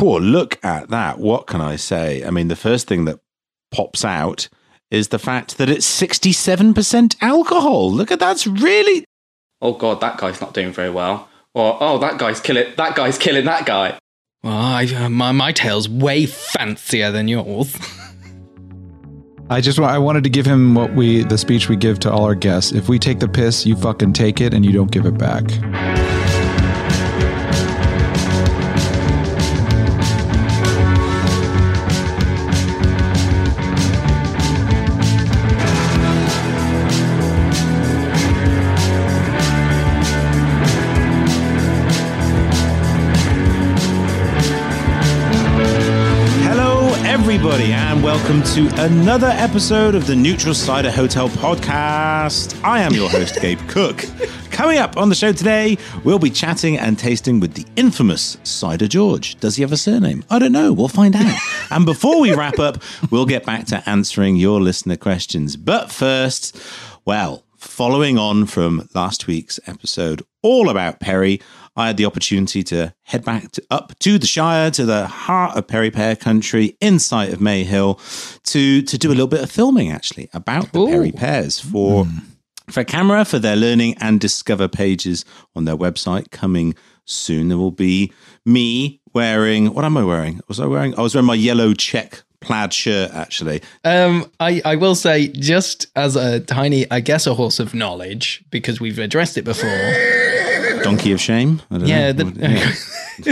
Cool. Look at that. What can I say? I mean, the first thing that pops out is the fact that it's 67% alcohol. Look at that's really. Oh god, that guy's not doing very well. Or oh, that guy's killing. That guy's killing that guy. Well, I, uh, my my tale's way fancier than yours. I just I wanted to give him what we the speech we give to all our guests. If we take the piss, you fucking take it and you don't give it back. Welcome to another episode of the Neutral Cider Hotel podcast. I am your host, Gabe Cook. Coming up on the show today, we'll be chatting and tasting with the infamous Cider George. Does he have a surname? I don't know. We'll find out. and before we wrap up, we'll get back to answering your listener questions. But first, well, following on from last week's episode all about Perry, I had the opportunity to head back to, up to the Shire, to the heart of Perry Pear country, in sight of May Hill, to to do a little bit of filming actually about the Perry Pears for hmm. for CAMRA for their learning and discover pages on their website coming soon. There will be me wearing what am I wearing? Was I wearing? I was wearing my yellow check plaid shirt actually. Um, I, I will say, just as a tiny, I guess, a horse of knowledge, because we've addressed it before. Donkey of shame. I don't Yeah, the,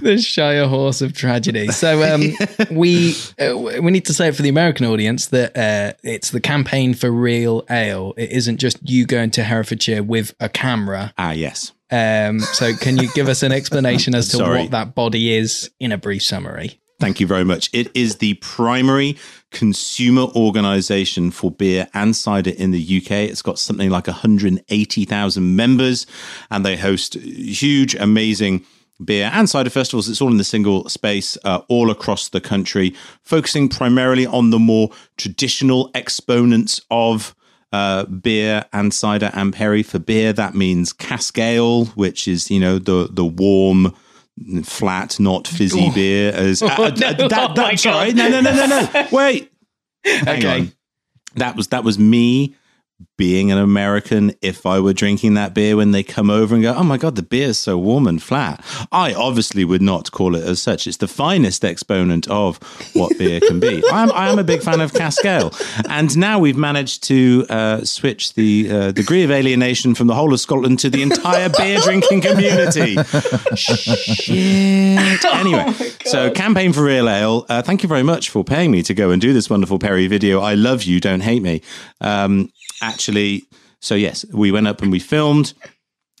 the Shire horse of tragedy. So um, we uh, we need to say it for the American audience that uh, it's the campaign for real ale. It isn't just you going to Herefordshire with a camera. Ah, yes. Um, so can you give us an explanation as to Sorry. what that body is in a brief summary? Thank you very much. It is the primary consumer organization for beer and cider in the UK. It's got something like 180,000 members, and they host huge, amazing beer and cider festivals. It's all in the single space, uh, all across the country, focusing primarily on the more traditional exponents of. Uh, beer and cider and perry for beer. That means cask ale which is you know the the warm flat not fizzy beer as uh, Oh, uh, no. that, Oh, that's right. No no no no no. Wait. Hang Okay. on. That was that was me being an American if I were drinking that beer when they come over and go, oh my God, the beer's so warm and flat. I obviously would not call it as such. It's the finest exponent of what beer can be. I am, I am a big fan of cask ale. And now we've managed to uh, switch the uh, degree of alienation from the whole of Scotland to the entire beer drinking community. Shit. Anyway, so campaign for real ale. Uh, thank you very much for paying me to go and do this wonderful Perry video. I love you. Don't hate me. Um, actually, so yes, we went up and we filmed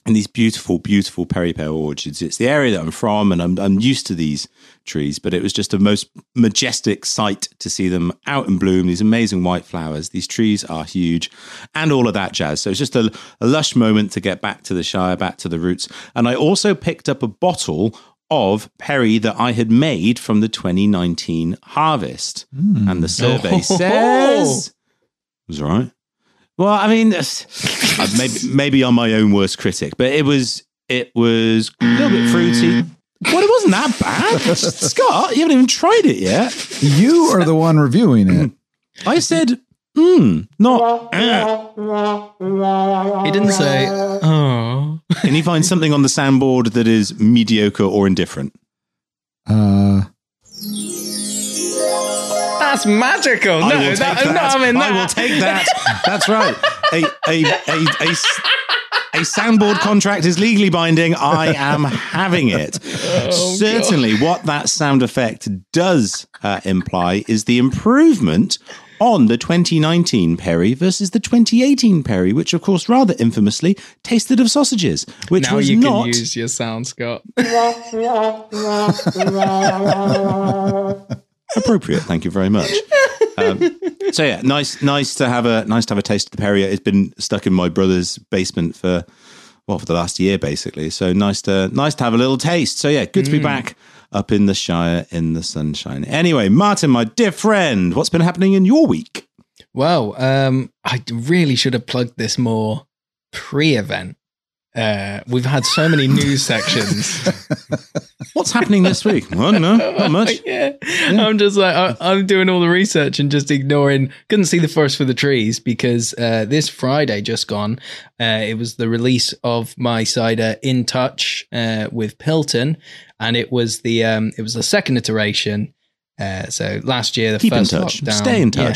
in these beautiful, beautiful Perry Pear orchards. It's the area that I'm from, and I'm I'm used to these trees. But it was just a most majestic sight to see them out in bloom. These amazing white flowers. These trees are huge, and all of that jazz. So it's just a, a lush moment to get back to the Shire, back to the roots. And I also picked up a bottle of Perry that I had made from the 2019 harvest, mm. and the survey Oh. says it was right. Well, I mean, uh, maybe maybe I'm my own worst critic, but it was it was a little bit fruity. Well, it wasn't that bad, Scott. You haven't even tried it yet. You are the one reviewing it. I said, hmm, not. He didn't say, oh. Can you find something on the soundboard that is mediocre or indifferent? Uh, That's magical. No, I will take that, that. no, I mean, I will take that. That's right. A soundboard contract is legally binding. I am having it. Oh, Certainly, what that sound effect does uh, imply is the improvement on the 2019 Perry versus the 2018 Perry, which, of course, rather infamously tasted of sausages, which Now was you not can use your sound, Scott. appropriate. Thank you very much. Um, so yeah, nice, nice to have a nice to have a taste of the Perrier. It's been stuck in my brother's basement for well for the last year basically. So nice to nice to have a little taste. So yeah, good to be back up in the Shire in the sunshine. Anyway, Martin, my dear friend, what's been happening in your week? Well, um, I really should have plugged this more pre-event. Uh, we've had so many news sections. What's happening this week? I don't know. Not much. yeah. I'm just like I, I'm doing all the research and just ignoring. Couldn't see the forest for the trees because uh, this Friday just gone, uh, it was the release of my cider in touch uh, with Pilton, and it was the um, it was the second iteration. Uh, so last year, the Keep in first touch. lockdown, Stay in yeah.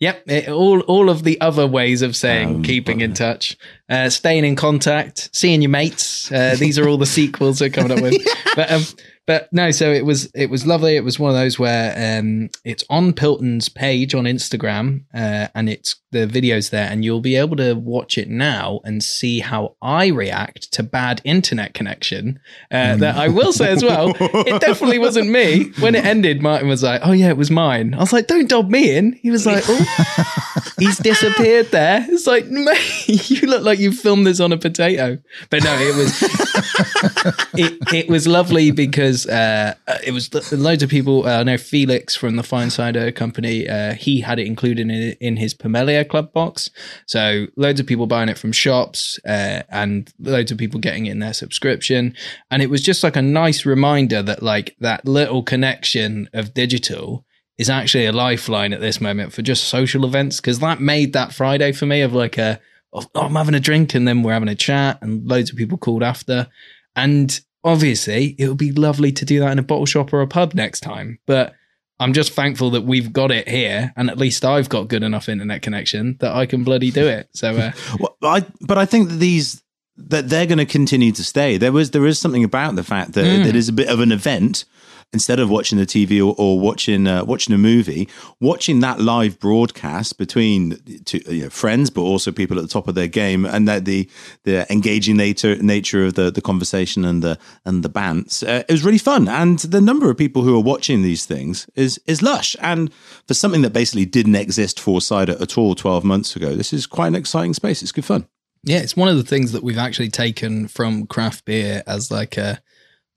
Yep, it, all all of the other ways of saying Um, keeping in touch, uh, staying in contact, seeing your mates. Uh, these are all the sequels we're coming up with. But um, but no, so it was it was lovely. It was one of those where um, it's on Pilton's page on Instagram, uh, and it's the videos there, and you'll be able to watch it now and see how I react to bad internet connection. Uh, that I will say as well, it definitely wasn't me. When it ended, Martin was like, "Oh yeah, it was mine." I was like, "Don't dob me in." He was like, "Oh." he's disappeared there. It's like, mate, you look like you filmed this on a potato. But no, it was it, it was lovely because uh, it was loads of people. Uh, I know Felix from the Fine Cider Company. Uh, he had it included in, in his Pamelia Club box. So loads of people buying it from shops uh, and loads of people getting it in their subscription. And it was just like a nice reminder that like that little connection of digital is actually a lifeline at this moment for just social events because that made that Friday for me of like a of, oh, I'm having a drink and then we're having a chat and loads of people called after and obviously it would be lovely to do that in a bottle shop or a pub next time but I'm just thankful that we've got it here and at least I've got good enough internet connection that I can bloody do it so uh, Well, I, but I think that these that they're going to continue to stay. There was there is something about the fact that Mm. it is a bit of an event. Instead of watching the TV or, or watching uh, watching a movie, watching that live broadcast between two, you know, friends, but also people at the top of their game, and that the the engaging nature nature of the the conversation and the and the bants, uh, it was really fun. And the number of people who are watching these things is is lush. And for something that basically didn't exist for cider at all twelve months ago, this is quite an exciting space. It's good fun. Yeah, it's one of the things that we've actually taken from craft beer as like a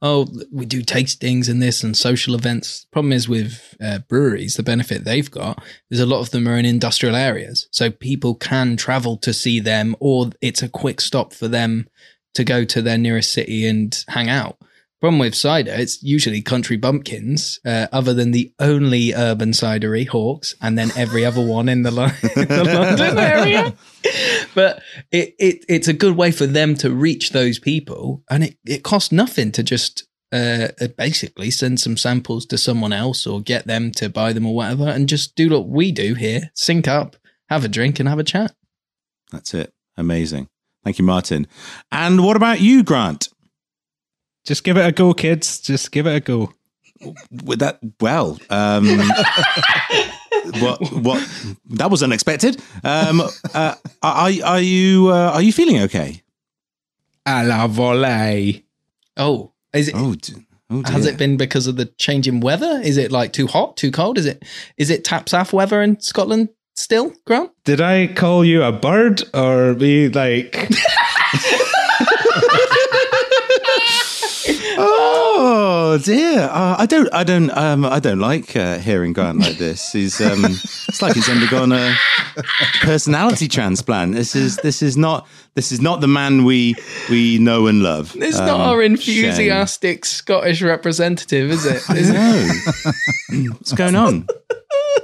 oh we do tastings and this and social events. Problem is with uh, breweries, the benefit they've got is a lot of them are in industrial areas, so people can travel to see them, or it's a quick stop for them to go to their nearest city and hang out. Problem with cider, it's usually country bumpkins, uh, other than the only urban cidery, Hawkes, and then every other one in the, Lo- in the London area. But it, it it's a good way for them to reach those people, and it, it costs nothing to just uh, uh, basically send some samples to someone else or get them to buy them or whatever, and just do what we do here: sync up, have a drink, and have a chat. That's it. Amazing. Thank you, Martin. And what about you, Grant? Just give it a go, kids. Just give it a go. With that, well, um, what, what? That was unexpected. Um, uh, are, are you uh, are you feeling okay? A la volée. Oh, is it? Oh, d- oh. Has it been because of the change in weather? Is it like too hot, too cold? Is it is it tapsaf weather in Scotland still, Grant? Did I call you a bird or be like? Oh dear! Uh, I don't, I don't, um, I don't like uh, hearing Grant like this. He's, um, it's like he's undergone a personality transplant. This is, this is not, this is not the man we we know and love. It's Um, not our shame. enthusiastic Scottish representative, is it? Is it? No. What's going on?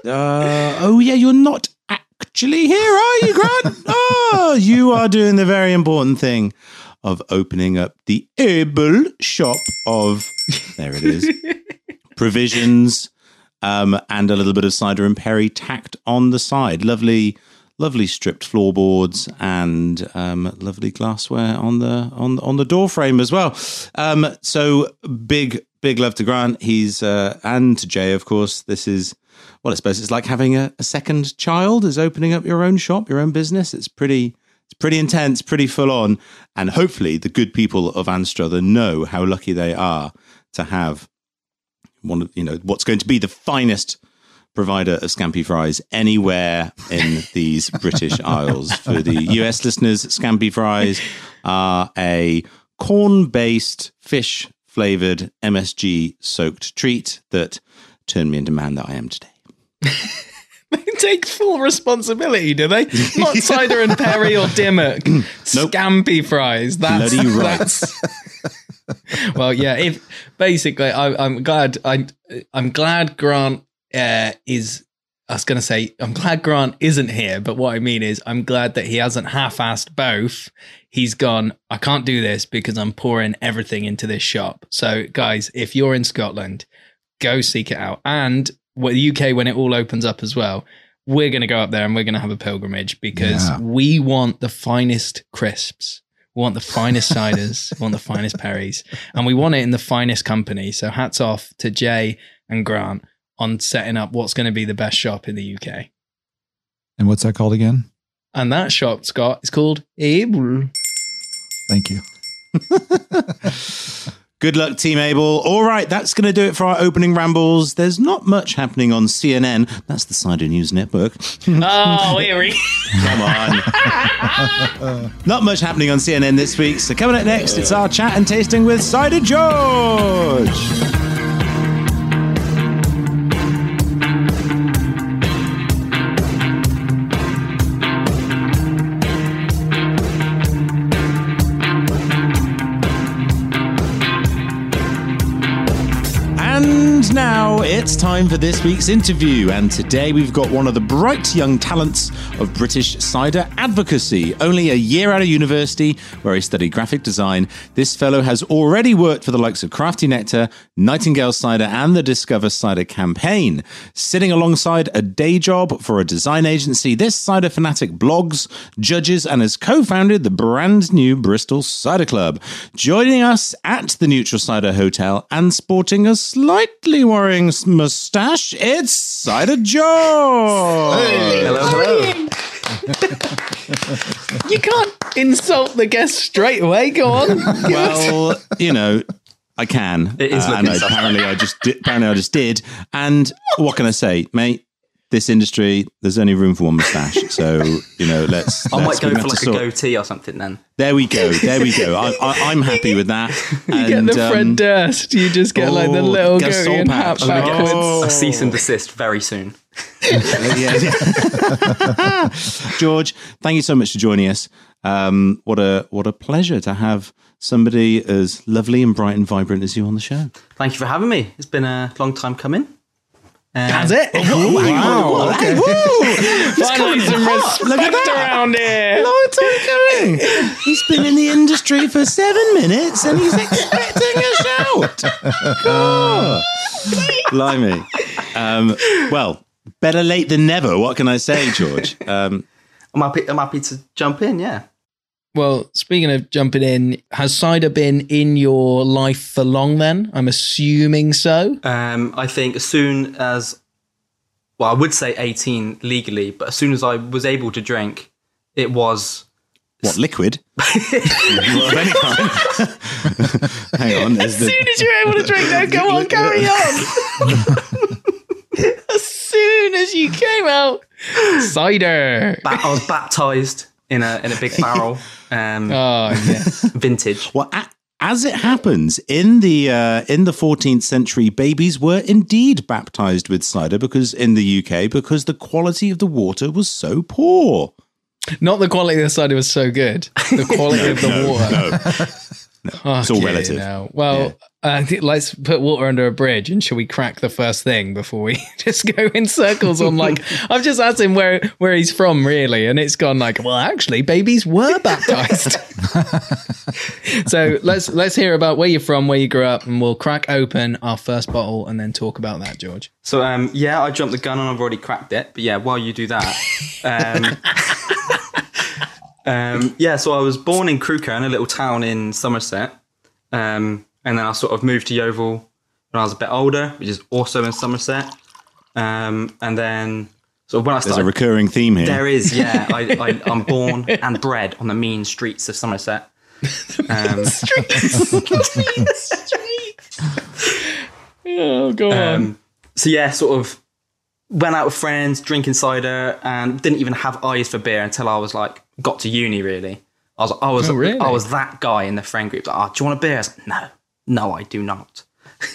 Uh, oh yeah, you're not actually here, are you, Grant? Oh, you are doing the very important thing of opening up the able shop of there it is provisions um, and a little bit of cider and perry tacked on the side. Lovely, lovely stripped floorboards and um, lovely glassware on the on on the door frame as well. Um, so big, big love to Grant. He's uh, and to Jay, of course. This is well, I suppose it's like having a, a second child. Is opening up your own shop, your own business. It's pretty. It's pretty intense, pretty full on, and hopefully the good people of Anstruther know how lucky they are to have one of you know what's going to be the finest provider of scampi fries anywhere in these British Isles. For the US listeners, scampi fries are a corn-based fish flavored MSG soaked treat that turned me into man that I am today. They take full responsibility, do they? Not cider and Perry or Dimmock. Scampi fries. That's, Bloody right. that's well, yeah. If basically, I, I'm glad. I, I'm glad Grant uh, is. I was going to say, I'm glad Grant isn't here, but what I mean is, I'm glad that he hasn't half-assed both. He's gone. I can't do this because I'm pouring everything into this shop. So, guys, if you're in Scotland, go seek it out. And what the UK when it all opens up as well. We're going to go up there and we're going to have a pilgrimage because Yeah. we want the finest crisps. We want the finest ciders. we want the finest perries. And we want it in the finest company. So hats off to Jay and Grant on setting up what's going to be the best shop in the UK. And what's that called again? And that shop, Scott, is called Able. Thank you. Good luck, Team Able. All right, that's going to do it for our opening rambles. There's not much happening on CNN. That's the Cider News Network. Oh, here we Come on. not much happening on CNN this week. So coming up next, it's our chat and tasting with Cider George. It's time for this week's interview. And today we've got one of the bright young talents of British cider advocacy. Only a year out of university, where he studied graphic design, this fellow has already worked for the likes of Crafty Nectar, Nightingale Cider, and the Discover Cider campaign. Sitting alongside a day job for a design agency, this cider fanatic blogs, judges, and has co founded the brand new Bristol Cider Club. Joining us at the Neutral Cider Hotel and sporting a slightly worrying s- moustache, it's Cider George. Hello, hello. You can't insult the guest straight away. Go on. Well, you know. I can, It is uh, and looking apparently I just di- apparently I just did. And what can I say, mate? This industry, there's only room for one moustache, so you know. Let's. I let's- might go for like a sort- goatee or something then. There we go. There we go. I, I, I'm happy with that. You get the Fred Durst. You just get like the oh, little get a soul goatee and hat patch. backwards. Oh. A cease and desist very soon. yeah, yeah. George, thank you so much for joining us. Um, what a what a pleasure to have somebody as lovely and bright and vibrant as you on the show. Thank you for having me. It's been a long time coming. That's it. Wow. Okay. Finally, some respect around here. Long time coming. He's been in the industry for seven minutes and he's expecting a shout. God. Blimey. Um, well, better late than never. What can I say, George? Um, I'm happy. I'm happy to jump in. Yeah. Well, speaking of jumping in, has cider been in your life for long then? I'm assuming so. Um, I think as soon as, well, I would say 18 legally, but as soon as I was able to drink, it was. what, liquid? of any kind. Hang on. As the, soon as you're able to drink, no, go on, carry on. as soon as you came out, cider. Ba- I was baptized in a in a big barrel, um, Oh, yes. vintage. Well, a- as it happens in the uh, in the 14th century, babies were indeed baptized with cider because in the UK because the quality of the water was so poor. Not the quality of the cider was so good. The quality of the water. It's all relative. now. Well, I think let's put water under a bridge and shall we crack the first thing before we just go in circles on like I've just asked him where where he's from really and it's gone like well actually babies were baptized. so let's let's hear about where you're from, where you grew up and we'll crack open our first bottle and then talk about that George. So um, yeah, I jumped the gun and I've already cracked it. But yeah, while you do that, um, um, yeah. So I was born in Crewkerne, in a little town in Somerset, um, and then I sort of moved to Yeovil when I was a bit older, which is also in Somerset. Um, and then so when I started, There's a started, recurring theme here. there is yeah, I, I, I'm born and bred on the mean streets of Somerset. Um, streets streets. Oh go on. Um, so yeah, sort of went out with friends, drinking cider, and didn't even have eyes for beer until I was like got to uni. Really, I was I was Oh, really? I was that guy in the friend group. Like, oh, do you want a beer? I was like, no, no, I do not.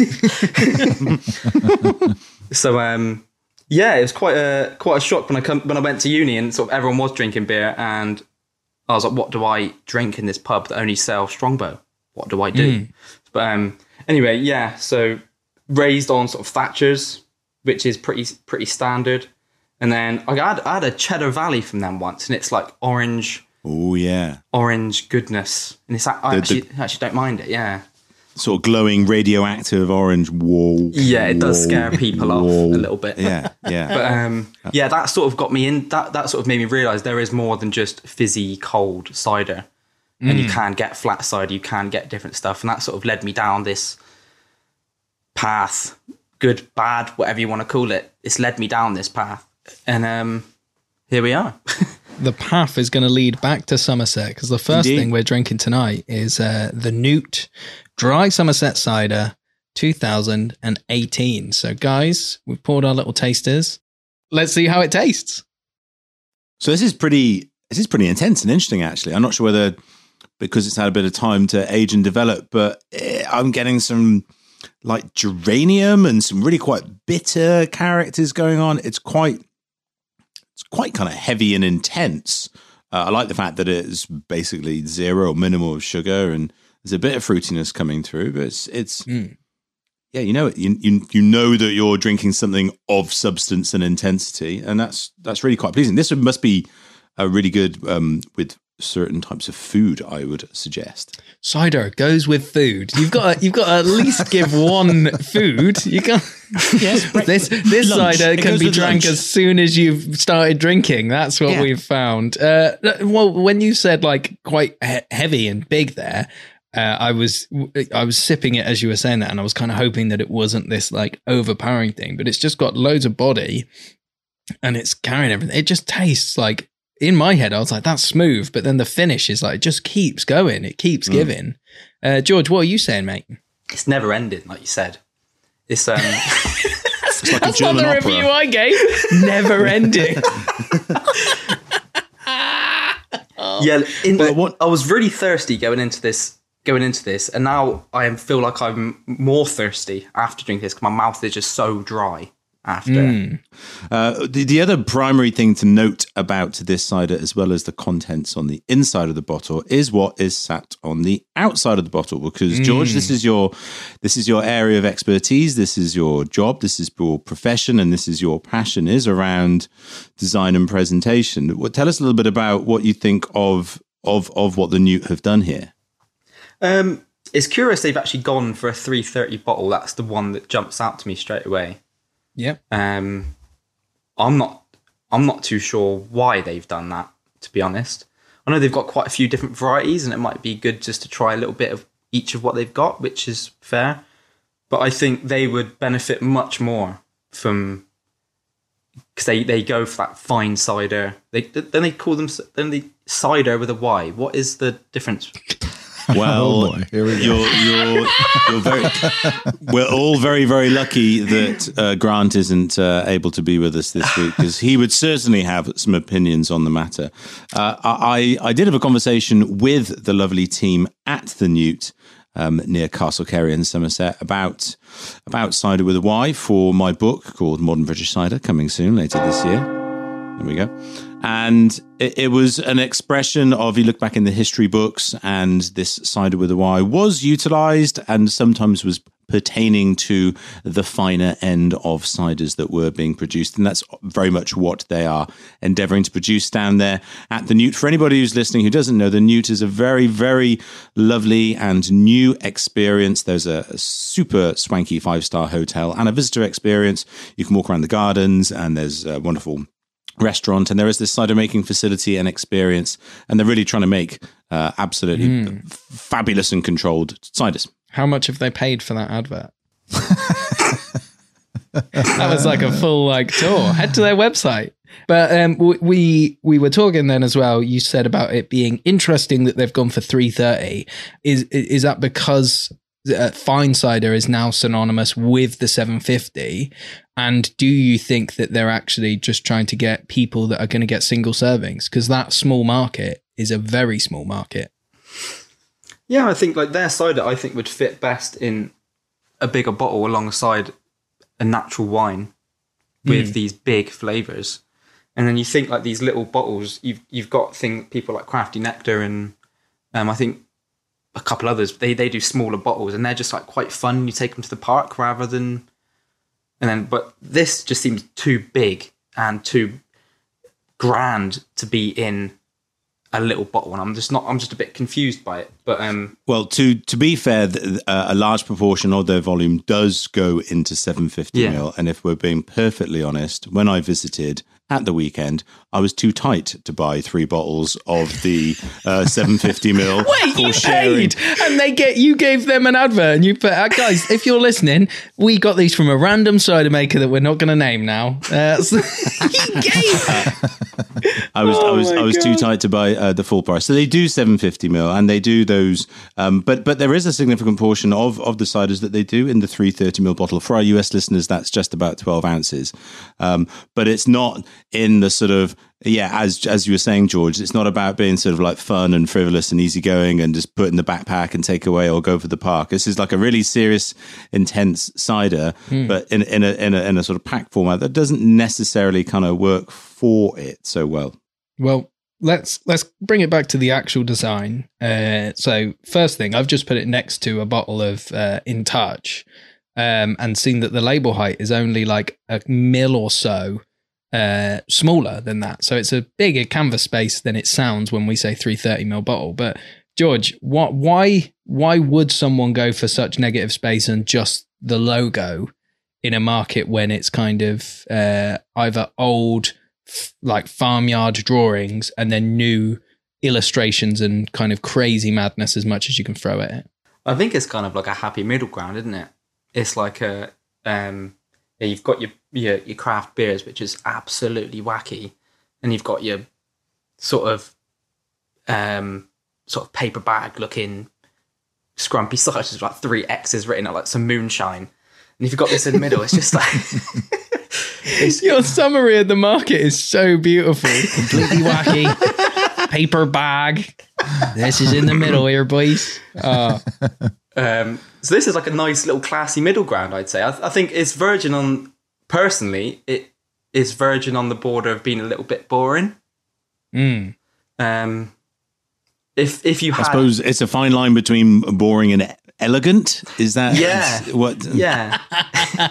so um, Yeah, it was quite a quite a shock when I come when I went to uni and sort of everyone was drinking beer and I was like, what do I drink in this pub that only sells Strongbow? What do I do? But um, anyway, yeah. So raised on sort of Thatchers, which is pretty pretty standard. And then I had, I had a Cheddar Valley from them once, and it's like orange Oh yeah, orange goodness, and it's like I The- the- actually actually don't mind it. Yeah, sort of glowing radioactive orange. Whoa. yeah, it does scare people off a little bit. Yeah, yeah. But um, yeah, that sort of got me in. That that sort of made me realize there is more than just fizzy cold cider, and you can get flat cider, you can get different stuff, and that sort of led me down this path, good, bad, whatever you want to call it. It's led me down this path, and um, here we are. the path is going to lead back to Somerset because the first Indeed. thing we're drinking tonight is uh, the Newt Dry Somerset Cider 2018. So, guys, we've poured our little tasters. Let's see how it tastes. So this is pretty. This is pretty intense and interesting. Actually, I'm not sure whether because it's had a bit of time to age and develop, but eh, I'm getting some like geranium and some really quite bitter characters going on. It's quite. It's quite kind of heavy and intense. Uh, I like the fact that it's basically zero or minimal of sugar and there's a bit of fruitiness coming through, but it's it's Mm. yeah, you know, you, you you know that you're drinking something of substance and intensity, and that's that's really quite pleasing. This must be a really good um, with certain types of food. I would suggest. Cider goes with food. You've got to, you've got to at least give one food. You can't. Yes, this this Lunch. cider It can be drank lunch. as soon as you've started drinking. That's what Yeah. we've found. Uh, well, when you said like quite he- heavy and big there, uh, I was I was sipping it as you were saying that, and I was kind of hoping that it wasn't this like overpowering thing, but it's just got loads of body, and it's carrying everything. It just tastes like. In my head, I was like, "That's smooth," but then the finish is like, it just keeps going. It keeps Mm. giving. Uh, George, what are you saying, mate? it's never ending, like you said. It's um, It's like That's a German not the opera. review I gave. Never ending. yeah. In, But what- I was really thirsty going into this, going into this, and now I feel like I'm more thirsty after drinking this because my mouth is just so dry after. Uh, the, the other primary thing to note about this cider, as well as the contents on the inside of the bottle, is what is sat on the outside of the bottle. Because George, this is your this is your area of expertise. This is your job. This is your profession, and this is your passion is around design and presentation. Well, tell us a little bit about what you think of of of what the Newt have done here. Um, it's curious they've actually gone for a 330 bottle. That's the one that jumps out to me straight away. Yep. Um, I'm not. I'm not too sure why they've done that. To be honest, I know they've got quite a few different varieties, and it might be good just to try a little bit of each of what they've got, which is fair. But I think they would benefit much more from because they, they go for that fine cider. They then they call them then they cider with a Y. What is the difference? Well, Oh. Here we go. You're, you're, you're very. we're all very, very lucky that uh, Grant isn't uh, able to be with us this week because he would certainly have some opinions on the matter. Uh, I, I did have a conversation with the lovely team at the Newt. Um, near Castle Cary in Somerset, about about cider with a Y for my book called Modern British Cider, coming soon later this year. There we go. And it, it was an expression of you look back in the history books, and this cider with a Y was utilized and sometimes was pertaining to the finer end of ciders that were being produced. And that's very much what they are endeavoring to produce down there at the Newt. For anybody who's listening who doesn't know, the Newt is a very, very lovely and new experience. There's a, a super swanky five star hotel and a visitor experience. You can walk around the gardens, and there's a wonderful restaurant and there is this cider making facility and experience and they're really trying to make uh, absolutely f- fabulous and controlled ciders How much have they paid for that advert? that was like a full like tour. Head to their website. But um, we we were talking then as well. You said about it being interesting that they've gone for three thirty. Is is that because uh, fine cider is now synonymous with the seven fifty? And do you think that they're actually just trying to get people that are going to get single servings? Because that small market is a very small market. Yeah, I think like their cider, I think would fit best in a bigger bottle alongside a natural wine. with these big flavors. And then you think like these little bottles, you've you've got thing people like Crafty Nectar and um, I think a couple others. They they do smaller bottles and they're just like quite fun. You take them to the park rather than, and then but this just seems too big and too grand to be in a little bottle, and I'm just not. I'm just a bit confused by it. But um, Well, to to be fair, th- uh, a large proportion of their volume does go into 750 Yeah. mil. And if we're being perfectly honest, when I visited at the weekend, I was too tight to buy three bottles of the uh, 750 mil. Wait, you sharing. paid, and they get you gave them an advert, and you put, uh, guys, if you're listening, we got these from a random cider maker that we're not going to name now. Uh, so he gave, I was I Oh was I was too tight to buy uh, the full price. So they do 750 mil, and they do those. Um, but but there is a significant portion of of the ciders that they do in the 330 mil bottle. For our US listeners, that's just about 12 ounces. Um, but it's not in the sort of yeah, as as you were saying, George, it's not about being sort of like fun and frivolous and easygoing and just put in the backpack and take away or go for the park. This is like a really serious, intense cider, but in in a, in a in a sort of pack format that doesn't necessarily kind of work for it so well. well, let's let's bring it back to the actual design. Uh, so first thing, I've just put it next to a bottle of uh, In Touch, um, and seen that the label height is only like a mil or so uh, smaller than that. So it's a bigger canvas space than it sounds when we say 330 ml bottle. But George, what, why, why would someone go for such negative space and just the logo in a market when it's kind of uh, either old, f- like farmyard drawings and then new illustrations and kind of crazy madness as much as you can throw at it? I think it's kind of like a happy middle ground, isn't it? It's like a um, you've got your, your your craft beers, which is absolutely wacky, and you've got your sort of um, sort of paper bag looking scrumpy ciders with like three X's written out like some moonshine, and if you've got this in the middle, it's just like it's, Your summary of the market is so beautiful. Completely wacky. Paper bag. This is in the middle here, boys. Oh, Um, so this is like a nice little classy middle ground, I'd say. I, I think it's Virgin on personally. It is Virgin on the border of being a little bit boring. mm. Um, if if you I suppose it's a fine line between boring and elegant. Is that Yeah. what? yeah,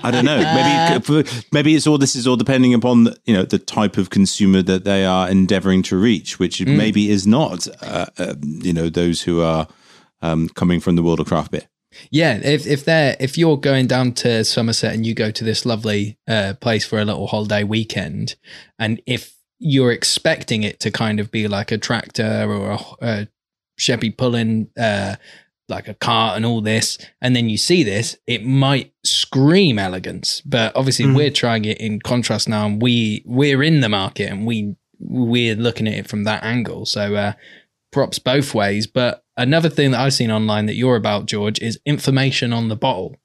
I don't know. Maybe maybe it's all this is all depending upon the, you know the type of consumer that they are endeavoring to reach, which maybe is not uh, uh, you know those who are um, coming from the world of craft beer. Yeah, if if they're if you're going down to Somerset and you go to this lovely uh, place for a little holiday weekend, and if you're expecting it to kind of be like a tractor or a, a Chevy pulling uh, like a cart and all this, and then you see this, it might scream elegance. But obviously, Mhm. we're trying it in contrast now, and we we're in the market and we we're looking at it from that angle. So uh, props both ways. But another thing that I've seen online that you're about, George, is information on the bottle.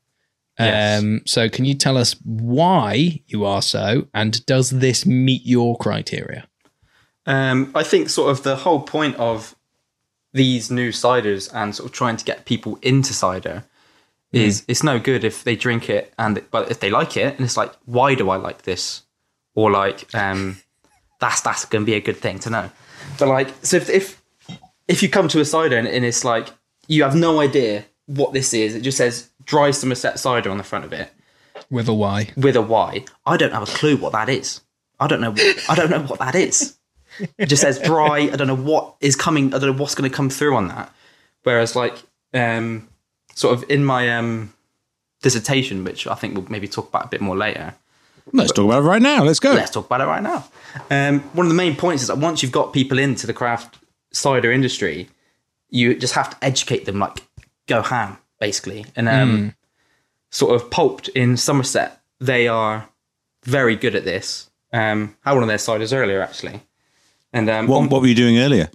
Yes. Um, so can you tell us why you are so, and does this meet your criteria? um, I think sort of the whole point of these new ciders and sort of trying to get people into cider is it's no good if they drink it and but if they like it and it's like why do I like this or like um, that's that's going to be a good thing to know. But like so if if, if you come to a cider and, and it's like you have no idea what this is, it just says dry Somerset cider on the front of it With a Y. with a Y. I don't have a clue what that is. I don't know. I don't know what that is. It just says dry. I don't know what is coming. I don't know what's going to come through on that. Whereas, like, um, sort of in my um, dissertation, which I think we'll maybe talk about a bit more later. Let's talk about it right now. Let's go. Let's talk about it right now. Um, one of the main points is that once you've got people into the craft cider industry, you just have to educate them, like go ham, basically. And um, sort of pulped in Somerset, they are very good at this. Um, had one of their ciders earlier, actually. And um, What, on- what were you doing earlier?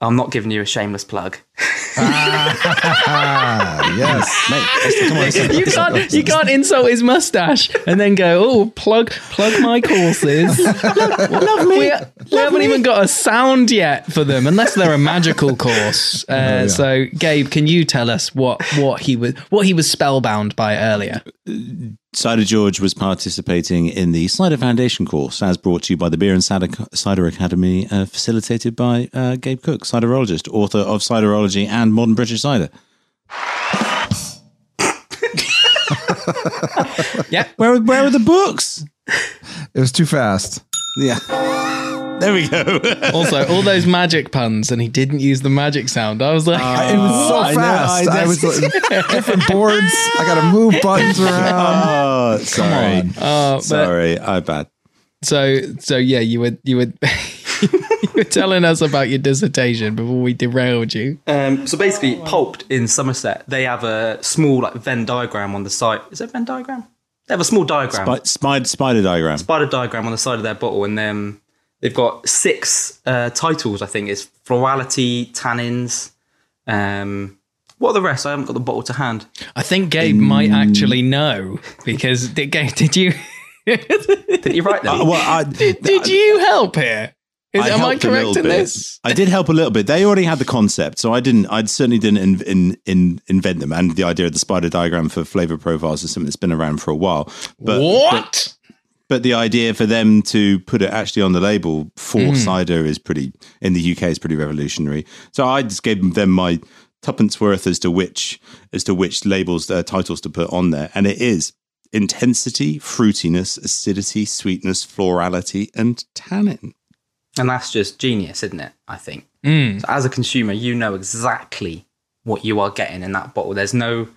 I'm not giving you a shameless plug. Ah, yes. Mate. You can't you can't insult his mustache and then go, oh, plug plug my courses. love, me. We, we haven't even got a sound yet for them, unless they're a magical course. Uh, So, Gabe, can you tell us what what he was what he was spellbound by earlier? Cider George was participating in the Cider Foundation course, as brought to you by the Beer and Cider, Cider Academy, uh, facilitated by uh, Gabe Cook, ciderologist, author of Ciderology and Modern British Cider. Yeah. Where, where are the books? It was too fast. Yeah. There we go. Also, all those magic puns, and he didn't use the magic sound. I was like, it was so oh, I know, fast. I- I, was like, different boards. I got to move buttons oh, around. oh, sorry. oh, but Sorry, I bad. So so yeah, you were you were you were telling us about your dissertation before we derailed you. Um, so basically, Pulped in Somerset, they have a small like Venn diagram on the site. Is it a Venn diagram? They have a small diagram, Spi- spider, spider diagram. spider diagram on the side of their bottle, and then they've got six uh, titles. I think it's florality, tannins. Um, what are the rest? I haven't got the bottle to hand. I think Gabe might actually know because did, Gabe, did you Did you write them? Uh, well, I, did you help here? Is, am I correct in bit. this? I did help a little bit. They already had the concept, so I didn't. I certainly didn't in, in, in, invent them. And the idea of the spider diagram for flavor profiles is something that's been around for a while. But what? but the idea for them to put it actually on the label for cider is pretty in the UK is pretty revolutionary. So I just gave them my tuppence worth as to which as to which labels uh, titles to put on there, and it is intensity, fruitiness, acidity, sweetness, florality, and tannin. And that's just genius, isn't it? I think. Mm. So as a consumer, you know exactly what you are getting in that bottle. There's no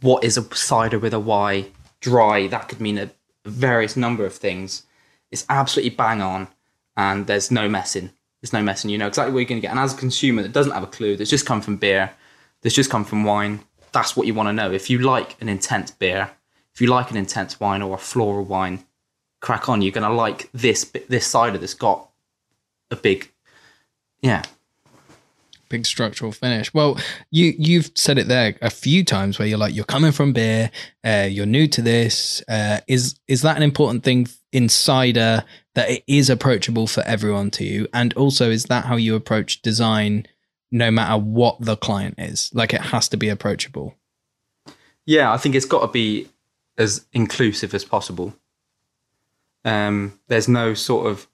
what is a cider with a Y dry. That could mean a various number of things. It's absolutely bang on, and there's no messing. There's no messing. You know exactly what you're going to get. And as a consumer that doesn't have a clue, that's just come from beer, that's just come from wine. That's what you want to know. If you like an intense beer, if you like an intense wine or a floral wine, crack on. You're going to like this this cider that's got a big, yeah, Big structural finish. Well, you you've said it there a few times where you're like you're coming from beer, uh, you're new to this. Uh, is is that an important thing in cider that it is approachable for everyone to you, and also is that how you approach design, no matter what the client is? Like it has to be approachable. Yeah, I think it's got to be as inclusive as possible. Um, there's no sort of,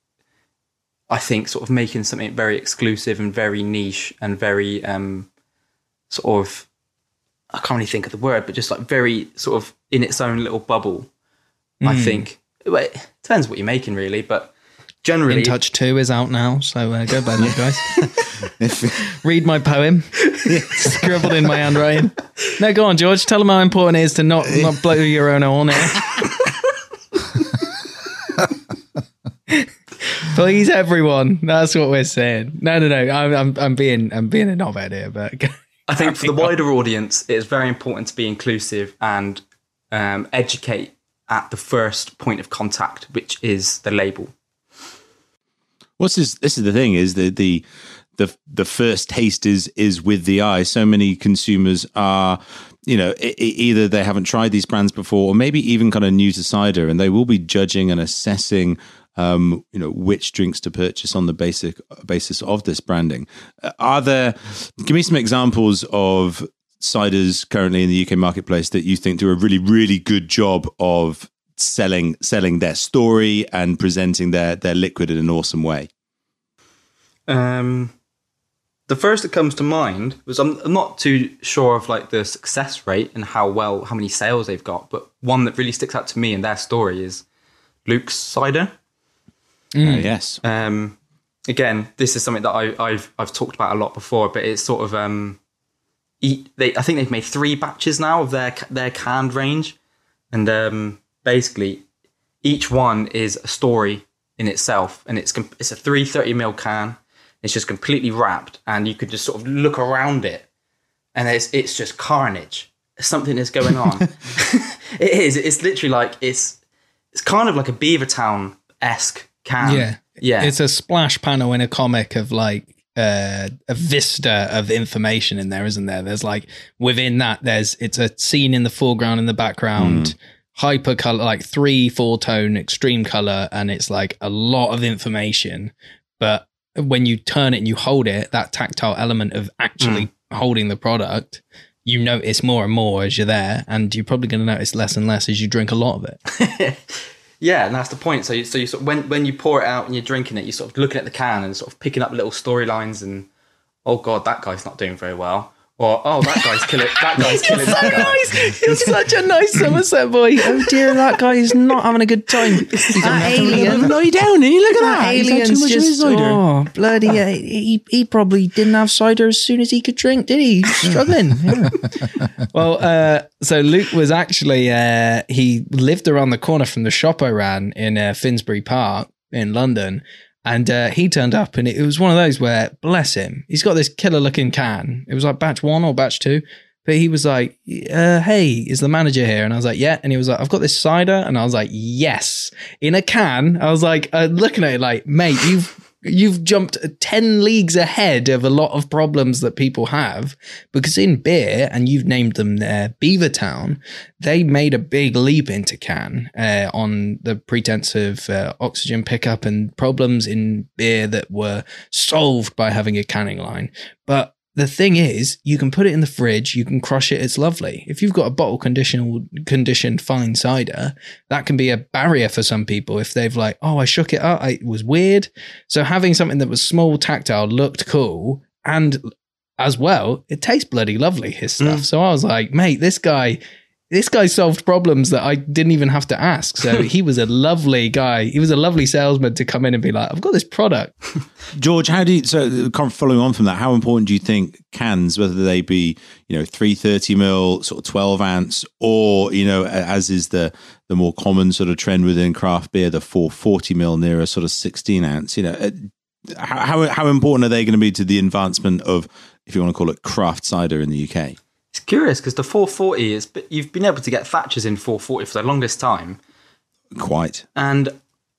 I think, sort of making something very exclusive and very niche and very um, sort of, I can't really think of the word, but just like very sort of in its own little bubble. I think well, it depends what you're making, really, but generally, In Touch Two is out now, so uh, go buy that, guys. Read my poem, scribbled in my handwriting. No, go on, George. Tell them how important it is to not not blow your own horn here. Please, everyone. That's what we're saying. No, no, no. I'm, I'm, I'm being, I'm being a knobhead here, but I think for the wider audience, it is very important to be inclusive and um, educate at the first point of contact, which is the label. What's this? This is the thing: is the the the the first taste is is with the eye. So many consumers are, you know, e- either they haven't tried these brands before, or maybe even kind of new to cider, and they will be judging and assessing. Um, you know which drinks to purchase on the basic basis of this branding. Uh, Are there? Give me some examples of ciders currently in the UK marketplace that you think do a really really good job of selling selling their story and presenting their their liquid in an awesome way. Um, the first that comes to mind was I'm I'm not too sure of like the success rate and how well how many sales they've got, but one that really sticks out to me in their story is Luke's cider. Uh, yes. Um, again, this is something that I, I've I've talked about a lot before, but it's sort of um, eat. They I think they've made three batches now of their their canned range, and um, basically each one is a story in itself, and it's it's a three thirty ml can. It's just completely wrapped, and you could just sort of look around it, and it's it's just carnage. Something is going on. it is. It's literally like it's it's kind of like a Beavertown esque can. yeah, yeah. It's a splash panel in a comic of like uh, a vista of information in there, isn't there? There's like within that, there's it's a scene in the foreground and the background, hyper color, like three, four tone, extreme color, and it's like a lot of information. But when you turn it and you hold it, that tactile element of actually holding the product, you notice more and more as you're there, and you're probably going to notice less and less as you drink a lot of it. Yeah, and that's the point. So, you, so you sort of, when when you pour it out and you're drinking it, you're sort of looking at the can and sort of picking up little storylines and oh god, that guy's not doing very well, or oh that guy's killing it! that guy's killing that guy. You're such a nice Somerset boy. Oh dear, that guy is not having a good time. He's That alien. Lie down, and you look at that. He's had too alien's much of his just cider. oh bloody. uh, he he probably didn't have cider as soon as he could drink, did he? He was struggling. Yeah. well, uh, so Luke was actually uh, he lived around the corner from the shop I ran in uh, Finsbury Park in London. And uh, he turned up, and it, was one of those where, bless him, he's got this killer looking can. It was like batch one or batch two, but he was like, uh, "Hey, is the manager here?" And I was like, "Yeah." And he was like, "I've got this cider," and I was like, "Yes," in a can. I was like, uh, looking at it like, "Mate, you've you've jumped ten leagues ahead of a lot of problems that people have because in beer, and you've named them there, Beavertown, they made a big leap into can uh, on the pretense of uh, oxygen pickup and problems in beer that were solved by having a canning line, but." The thing is, you can put it in the fridge, you can crush it, it's lovely. If you've got a bottle conditioned, conditioned fine cider, that can be a barrier for some people if they've like, oh, I shook it up, I, it was weird. So having something that was small, tactile, looked cool, and as well, it tastes bloody lovely, his stuff. Mm. So I was like, mate, this guy, this guy solved problems that I didn't even have to ask. So he was a lovely guy. He was a lovely salesman to come in and be like, I've got this product. George, how do you so following on from that? How important do you think cans, whether they be you know three thirty mil, sort of twelve ounce, or you know as is the the more common sort of trend within craft beer, the four forty mil near a sort of sixteen ounce. You know, uh, how, how important are they going to be to the advancement of, if you want to call it, craft cider in the UK? It's curious because the 440 is but you've been able to get Thatchers in 440 for the longest time, Quite. and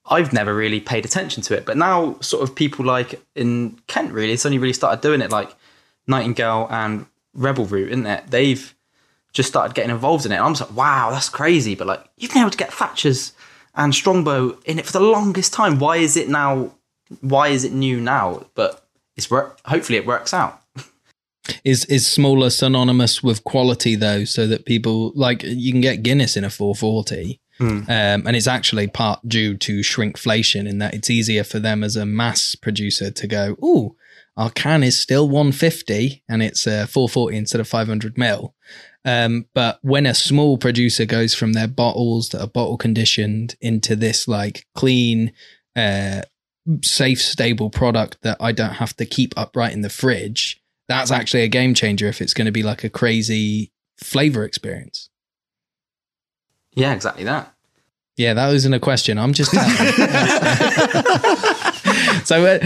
I've never really paid attention to it. But now, sort of people like in Kent, really, it's only really started doing it, like Nightingale and Rebel Root, isn't it? They've just started getting involved in it. And I'm just like, wow, that's crazy. But like, you've been able to get Thatchers and Strongbow in it for the longest time. Why is it now? Why is it new now? But it's. Hopefully, it works out. Is is smaller synonymous with quality though, so that people like you can get Guinness in a 440, um, and it's actually part due to shrinkflation in that it's easier for them as a mass producer to go, oh, our can is still 150 and it's uh, 440 instead of 500 mil. Um, but when a small producer goes from their bottles that are bottle conditioned into this like clean, uh, safe, stable product that I don't have to keep upright in the fridge, that's actually a game changer if it's going to be like a crazy flavor experience. Yeah, exactly that. Yeah, that wasn't a question. I'm just so, uh,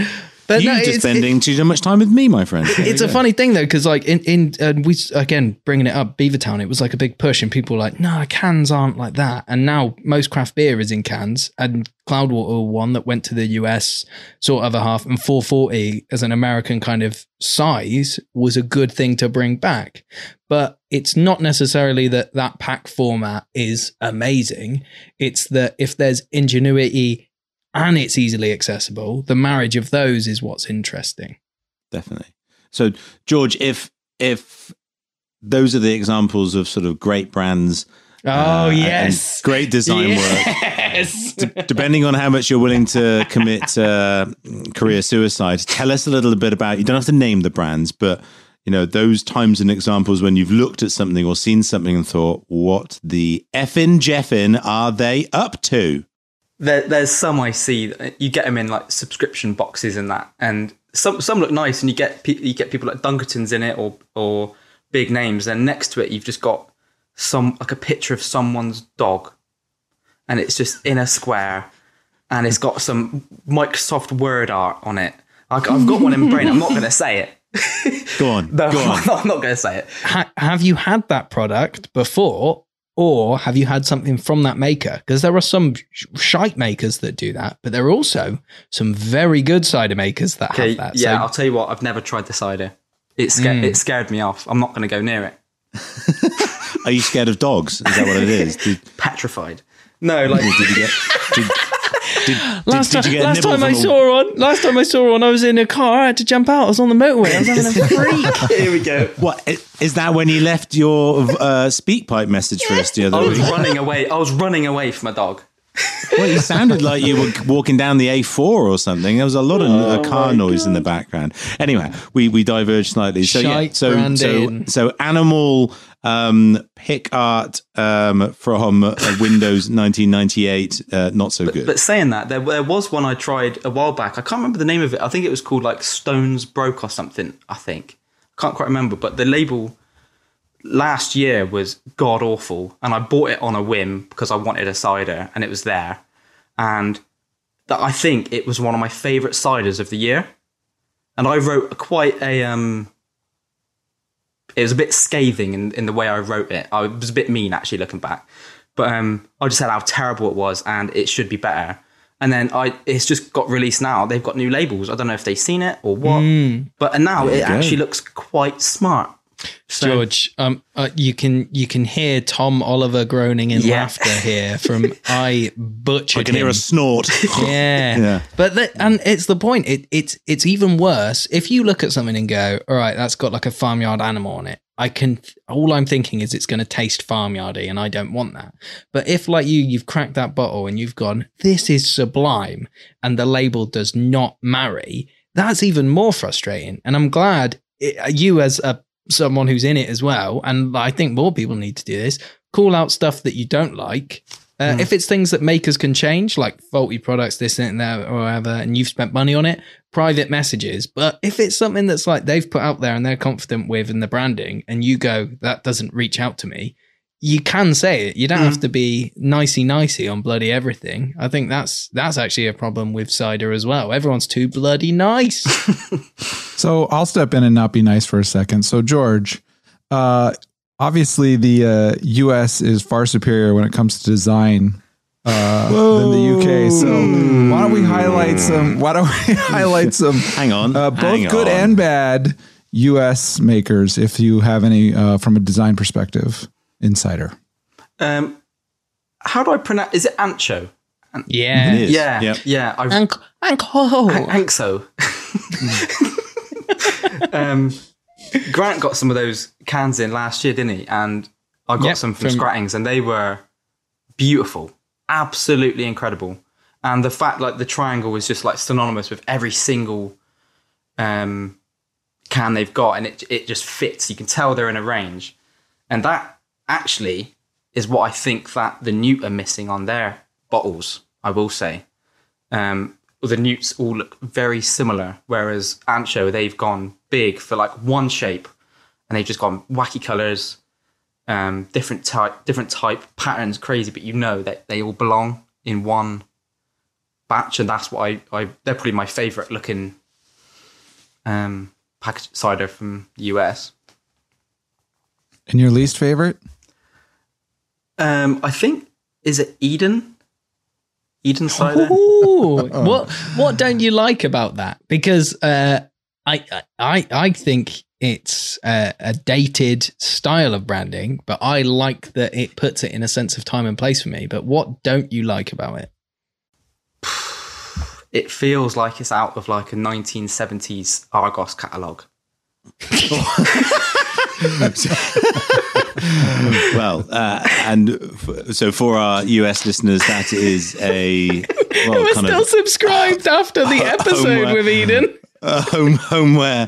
but You're no, just spending too much time with me, my friend. it's a funny thing though because like in in uh, we again bringing it up beavertown it was like a big push and people were like no cans aren't like that. And now most craft beer is in cans and cloudwater one that went to the us sort of a half and 440 as an american kind of size was a good thing to bring back. But it's not necessarily that that pack format is amazing. It's that if there's ingenuity and it's easily accessible the marriage of those is what's interesting definitely. So, George, if if those are the examples of sort of great brands, Oh uh, yes, great design work. yes. D- depending on how much you're willing to commit uh, career suicide, tell us a little bit about. You don't have to name the brands, but you know those times and examples when you've looked at something or seen something and thought, "What the effin' jeffin' are they up to?" There, there's some I see you get them in like subscription boxes and that, and some some look nice, and you get pe- you get people like Dunkertons in it or or big names. And next to it, you've just got some like a picture of someone's dog, and it's just in a square, and it's got some Microsoft Word art on it. Like, I've got one in brain. I'm not going to say it. Go on, No, go on. I'm not going to say it. Ha- have you had that product before? Or have you had something from that maker? Because there are some shite makers that do that, but there are also some very good cider makers that Okay, have that. yeah, So I'll tell you what. I've never tried the cider. It scared Mm. it scared me off. I'm not going to go near it. Are you scared of dogs? Is that what it is? Did, Petrified. No, like did you get? Did, did, last did, did you time, get last nibble time I from a- saw one, last time I saw one, I was in a car. I had to jump out. I was on the motorway. I was having a freak. here we go. What is that? When you left your uh, SpeakPipe message for us the other day? I was week? running away. I was running away from a dog. Well, you sounded like you were walking down the A4 or something. There was a lot of uh, car noise in the background. Anyway, we we diverged slightly. So yeah, so so so animal um, pick art um, from uh, Windows 1998. Uh, not so good. But saying that, there, there was one I tried a while back. I can't remember the name of it. I think it was called like Stones Broke or something. I think I can't quite remember. But the label last year was god awful, and I bought it on a whim because I wanted a cider, and it was there, and that I think it was one of my favourite ciders of the year. And I wrote quite a um. It was a bit scathing in, in the way I wrote it. I was a bit mean actually looking back, but um, I just said how terrible it was and it should be better. And then I, it's just got released now. They've got new labels. I don't know if they've seen it or what, but and now it you go. actually looks quite smart. So, George, um, uh, you can you can hear Tom Oliver groaning in Yeah. laughter here from I butchered I can hear a snort. yeah. Yeah. But the, and it's the point. It, it's it's even worse if you look at something and go, all right, that's got like a farmyard animal on it. I can. All I'm thinking is it's going to taste farmyardy, and I don't want that. But if, like you, you've cracked that bottle and you've gone, this is sublime, and the label does not marry, that's even more frustrating. And I'm glad it, you, as a someone who's in it as well, and I think more people need to do this. Call out stuff that you don't like. Uh, If it's things that makers can change, like faulty products, this and that, or whatever, and you've spent money on it, private messages. But if it's something that's like they've put out there and they're confident with in the branding, and you go, that doesn't reach out to me, you can say it. You don't have to be nicey nicey on bloody everything. I think that's that's actually a problem with cider as well. Everyone's too bloody nice. So I'll step in and not be nice for a second. So George, uh, obviously the uh, U.S. is far superior when it comes to design uh, than the UK. So why don't we highlight some? Why don't we highlight some? Hang on. Uh, both hang good on. and bad U.S. makers, if you have any uh, from a design perspective. Insider. um, how do I pronounce? Is it Anxo? yeah. It is. Yeah, Yep. yeah. I Uncle, Uncle. think so. um, Grant got some of those cans in last year, didn't he? And I got Yep, some from, from- Scrattings, and they were beautiful, absolutely incredible. And the fact, like, the triangle was just like synonymous with every single um, can they've got, and it it just fits. You can tell they're in a range, and that actually is what I think that the Newt are missing on their bottles. I will say. Um, the newts all look very similar, whereas Anxo they've gone big for like one shape, and they've just gone wacky colors, um, different type, different type patterns, crazy. But you know that they all belong in one batch, and that's what I, I they're probably my favorite looking um, cider from the US. And your least favorite? Um, I think is it Eden. Eden cider. Ooh, what what don't you like about that? Because uh, I I I think it's uh, a dated style of branding, but I like that it puts it in a sense of time and place for me. But what don't you like about it? It feels like it's out of like a 1970s Argos catalogue. well, uh, and f- so for our US listeners, that is a well, We're kind still of subscribed after the episode Homework. with Eden. Uh, home homeware,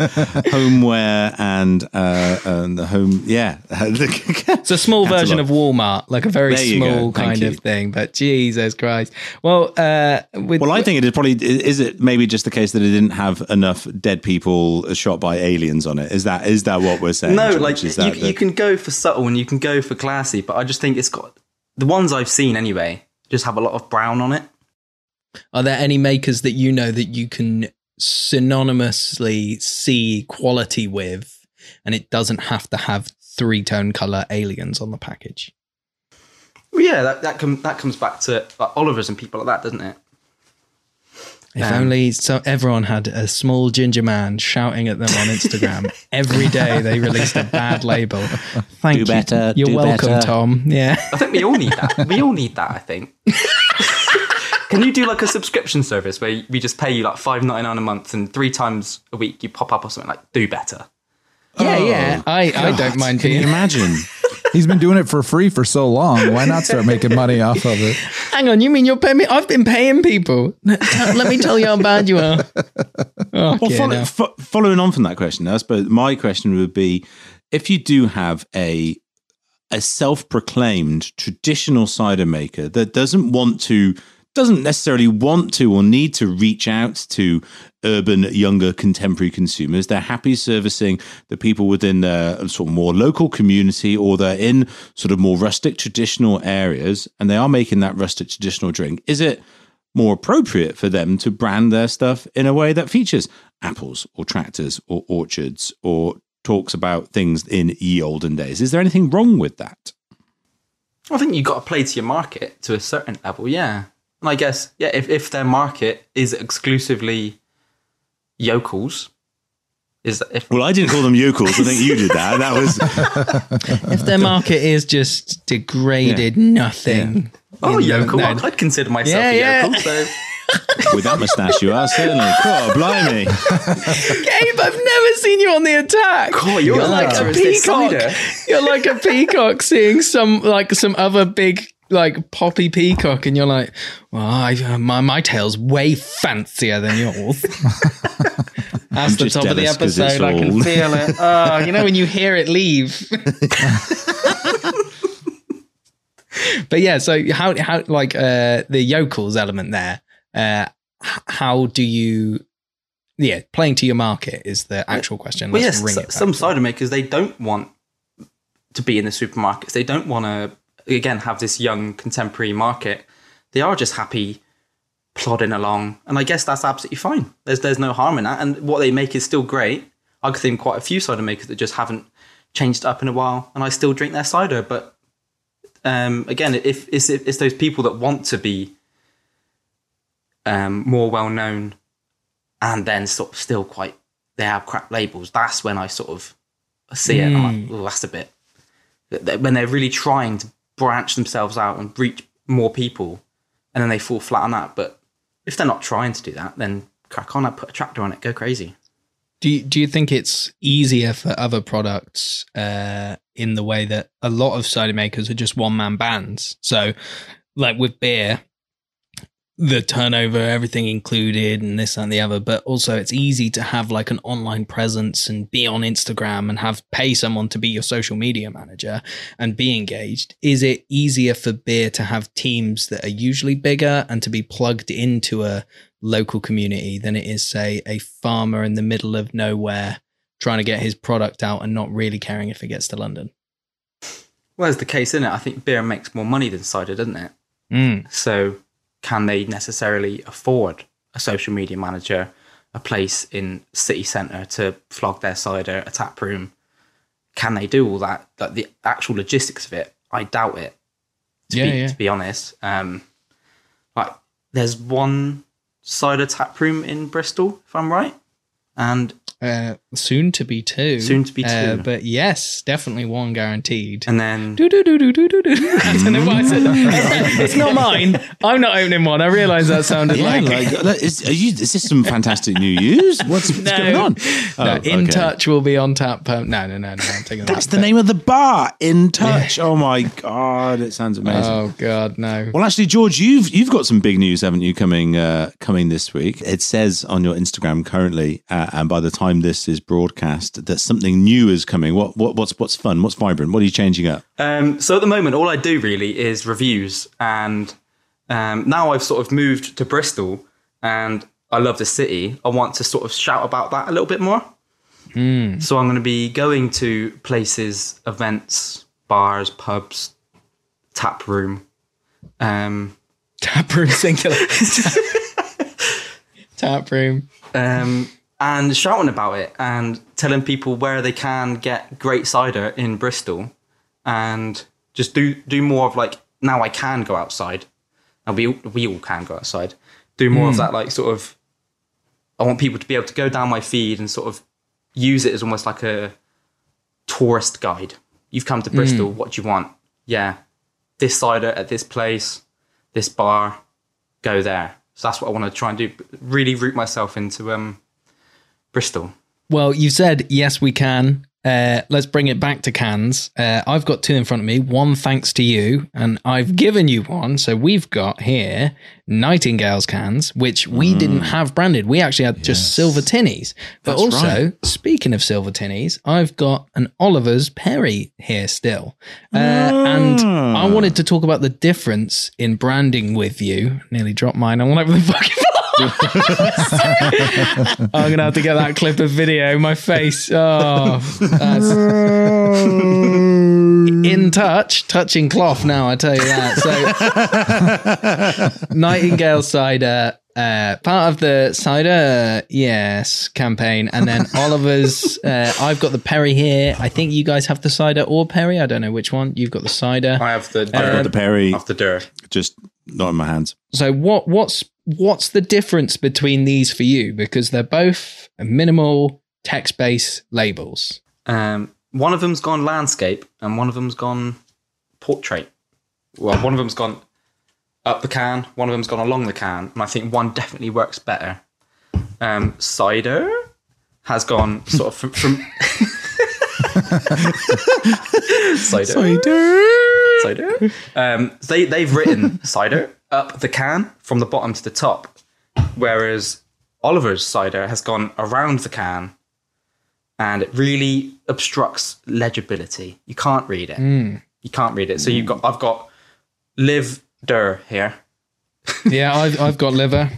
homeware, and uh, and the home. Yeah, It's a small version of Walmart, like a very There you go. small kind you. of thing. But Jesus Christ! Well, uh, with, Well, I think it is probably is it maybe just the case that it didn't have enough dead people shot by aliens on it. Is that is that what we're saying? No, George? like is you, the- you can go for subtle and you can go for classy, but I just think it's got the ones I've seen anyway just have a lot of brown on it. Are there any makers that you know that you can synonymously see quality with, and it doesn't have to have three tone color aliens on the package? Well, yeah, that that, com- that comes back to like Oliver's and people like that, doesn't it? If Um, only so everyone had a small ginger man shouting at them on Instagram every day they released a bad label. Thank Do you. better, You're do welcome, better. Tom. Yeah. I think we all need that. we all need that. I think. Can you do like a subscription service where we just pay you like five ninety nine a month and three times a week you pop up or something like do better? Yeah, yeah. Oh, I, I don't mind Can you imagine? He's been doing it for free for so long. Why not start making money off of it? Hang on, you mean you're paying me? I've been paying people. Let me tell you how bad you are. Oh, Well, follow, no. fo- following on from that question, I suppose my question would be: if you do have a a self-proclaimed traditional cider maker that doesn't want to, doesn't necessarily want to or need to reach out to urban, younger, contemporary consumers, they're happy servicing the people within their sort of more local community, or they're in sort of more rustic, traditional areas, and they are making that rustic, traditional drink. Is it? more appropriate for them to brand their stuff in a way that features apples or tractors or orchards or talks about things in ye olden days. Is there anything wrong with that? I think you've got to play to your market to a certain level, yeah. And I guess yeah, if if their market is exclusively yokels, is that if Well, I didn't call them yokels. I think you did that. That was If their market is just degraded nothing. oh yokel, no. I'd consider myself Yeah, a yeah. yokel. So with that moustache you are certainly. God, blimey. Gabe, I've never seen you on the attack. Oh, you're like a peacock. You're like a peacock seeing some like some other big like poppy peacock, and you're like, well, I, uh, my my tail's way fancier than yours. That's the top of the jealous 'cause it's episode. I can feel it. Oh, you know when you hear it leave. but yeah, so how how like uh the yokels element there? Uh, how do you? Yeah, playing to your market is the actual question. Well, Let's yes, ring so- it some cider makers they don't want to be in the supermarkets. They don't want to again have this young contemporary market. They are just happy plodding along, and I guess that's absolutely fine. There's there's no harm in that, and what they make is still great. I could think quite a few cider makers that just haven't changed up in a while, and I still drink their cider. But um, again, if it's, it's those people that want to be um, more well known and then sort of still quite they have crap labels. That's when I sort of see it. and I'm like, oh, that's a bit when they're really trying to branch themselves out and reach more people, and then they fall flat on that. But if they're not trying to do that, then crack on. Put a tractor on it, go crazy. Do you, do you think it's easier for other products uh, in the way that a lot of cider makers are just one man bands? So, like with beer, the turnover, everything included, and this and the other. But also, it's easy to have like an online presence and be on Instagram and have pay someone to be your social media manager and be engaged. Is it easier for beer to have teams that are usually bigger and to be plugged into a local community than it is, say, a farmer in the middle of nowhere trying to get his product out and not really caring if it gets to London? Well, as the case in it, I think beer makes more money than cider, doesn't it? Mm. So, can they necessarily afford a social media manager, a place in city centre to flog their cider, a tap room? Can they do all that? Like the actual logistics of it, I doubt it. To Yeah, be, yeah. To be honest, um, like there's one cider tap room in Bristol, if I'm right, and Uh, soon to be two. Soon to be Uh, two. but yes, definitely one guaranteed. and then Do, do, do, do, do, do, do. I don't know why I said. It's not mine. I'm not opening one. I realise that sounded Yeah, like. like, that- is, are you, is this some fantastic new news? What's, what's no, going on? no, Oh, in okay. touch will be on tap. Um, no, no, no, no. I'm taking That's that the back. name of the bar. In touch. Oh my god, it sounds amazing. Oh God, no. Well, actually, George, you've you've got some big news, haven't you? Coming uh, coming this week. It says on your Instagram currently, uh, and by the time this is broadcast, that something new is coming. What what what's what's fun? What's vibrant? What are you changing up? Um, so at the moment, all I do really is reviews, and um, now I've sort of moved to Bristol, and I love the city. I want to sort of shout about that a little bit more. So I'm going to be going to places, events, bars, pubs, tap room. Um, Tap room singular. Tap room. um, and shouting about it and telling people where they can get great cider in Bristol and just do do more of like now I can go outside. And we we all can go outside. Do more of that like sort of. I want people to be able to go down my feed and sort of use it as almost like a tourist guide. You've come to Bristol. What do you want? Yeah, this cider at this place, this bar. Go there. So that's what I want to try and do. Really root myself into um, Bristol. Well, you said yes, we can. Uh, let's bring it back to cans. Uh, I've got two in front of me. One thanks to you, and I've given you one. So we've got here Nightingale's cans, which we didn't have branded. We actually had just silver tinnies. But That's also, right. speaking of silver tinnies, I've got an Oliver's Perry here still. Uh, And I wanted to talk about the difference in branding with you. Nearly dropped mine. I want over the fucking I'm gonna have to get that clip of video. My face. Oh, that's in touch, touching cloth. Now I tell you that. So, Nightingale cider, uh, part of the cider, yes, campaign, and then Oliver's. Uh, I've got the Perry here. I think you guys have the cider or Perry. I don't know which one. You've got the cider. I have the I've got the Perry, off the dirt. just not in my hands. So what what's what's the difference between these for you? Because they're both minimal text based labels. Um, one of them's gone landscape and one of them's gone portrait. Well, one of them's gone up the can, one of them's gone along the can, and I think one definitely works better. Um, cider has gone sort of from. from cider. Cider. Um, they they've written cider up the can from the bottom to the top, whereas Oliver's cider has gone around the can and it really obstructs legibility. You can't read it. You can't read it. So you've got I've got live der here. Yeah, I've I've got liver.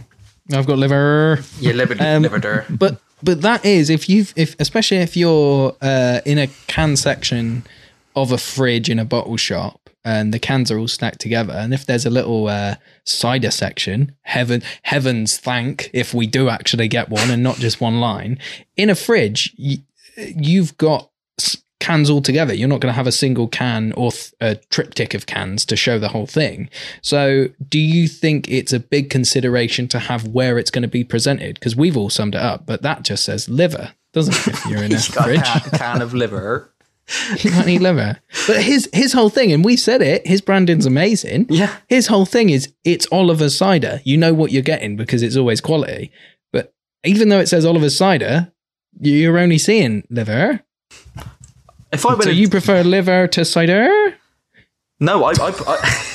I've got liver. Yeah, liver, Um, liver. But but that is if you've if especially if you're uh, in a can section of a fridge in a bottle shop and the cans are all stacked together. And if there's a little uh, cider section heaven heavens thank if we do actually get one and not just one line. In a fridge y- you've got cans all together. You're not going to have a single can or th- a triptych of cans to show the whole thing. So do you think it's a big consideration to have where it's going to be presented? Because we've all summed it up but that just says liver doesn't it if you're in a fridge? a can of liver. You can't eat liver. But his his whole thing, and we said it, his branding's amazing. Yeah. His whole thing is it's Oliver's cider. You know what you're getting because it's always quality. But even though it says Oliver's cider, you're only seeing liver. If I went, So you prefer liver to cider? no, I, I, I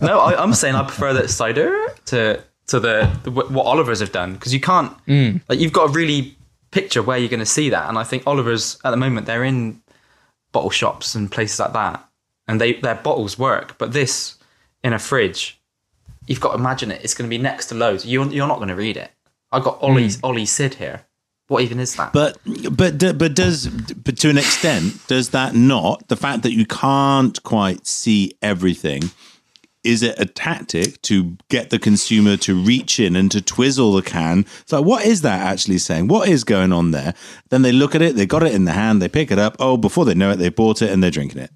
no, I, I'm saying I prefer that cider to to the, the what Oliver's have done because you can't mm. like you've got to really picture where you're going to see that, and I think Oliver's at the moment they're in bottle shops and places like that, and they their bottles work, but this in a fridge, you've got to imagine it. It's going to be next to loads. You're you're not going to read it. I got Ollie hmm. Ollie Sid here. What even is that? But but but does but to an extent does that not the fact that you can't quite see everything is it a tactic to get the consumer to reach in and to twizzle the can? It's like, what is that actually saying? What is going on there? Then they look at it, they got it in the hand, they pick it up. Oh, before they know it, they bought it and they're drinking it.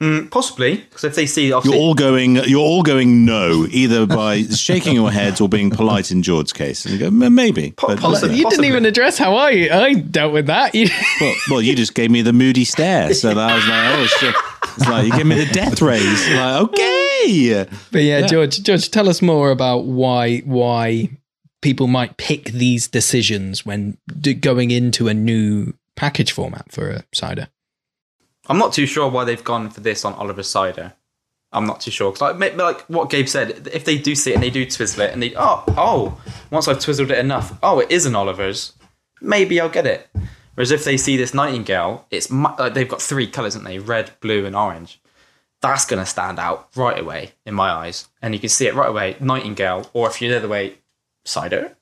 Mm, possibly because if they see, You're all going. You're all going no, either by shaking your heads or being polite in George's case. And you go "M- maybe. But, possibly. You didn't even address how I I dealt with that. You, well, well, you just gave me the moody stare, so that I was like, oh shit. It's like you give me the death rays. Like, okay. but yeah, George, George, tell us more about why why people might pick these decisions when d- going into a new package format for a cider. I'm not too sure why they've gone for this on Oliver's cider. I'm not too sure because like, like what Gabe said, if they do see it and they do twizzle it and they oh oh once I've twizzled it enough, oh it is an Oliver's, maybe I'll get it. Whereas if they see this Nightingale, it's like they've got three colours, haven't they? Red, blue, and orange. That's gonna stand out right away in my eyes, and you can see it right away. Nightingale, or if you're the other way, cider.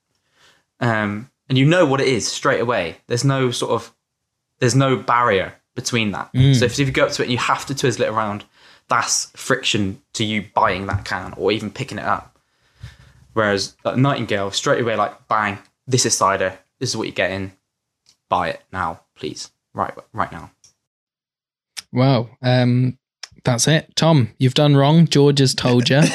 Um, and you know what it is straight away. There's no sort of there's no barrier between that. So if, if you go up to it and you have to twizzle it around, that's friction to you buying that can or even picking it up. Whereas like Nightingale, straight away, like bang, this is cider. This is what you're getting. Buy it now, please. Right, right now. Wow. Um, That's it. Tom, you've done wrong. George has told you.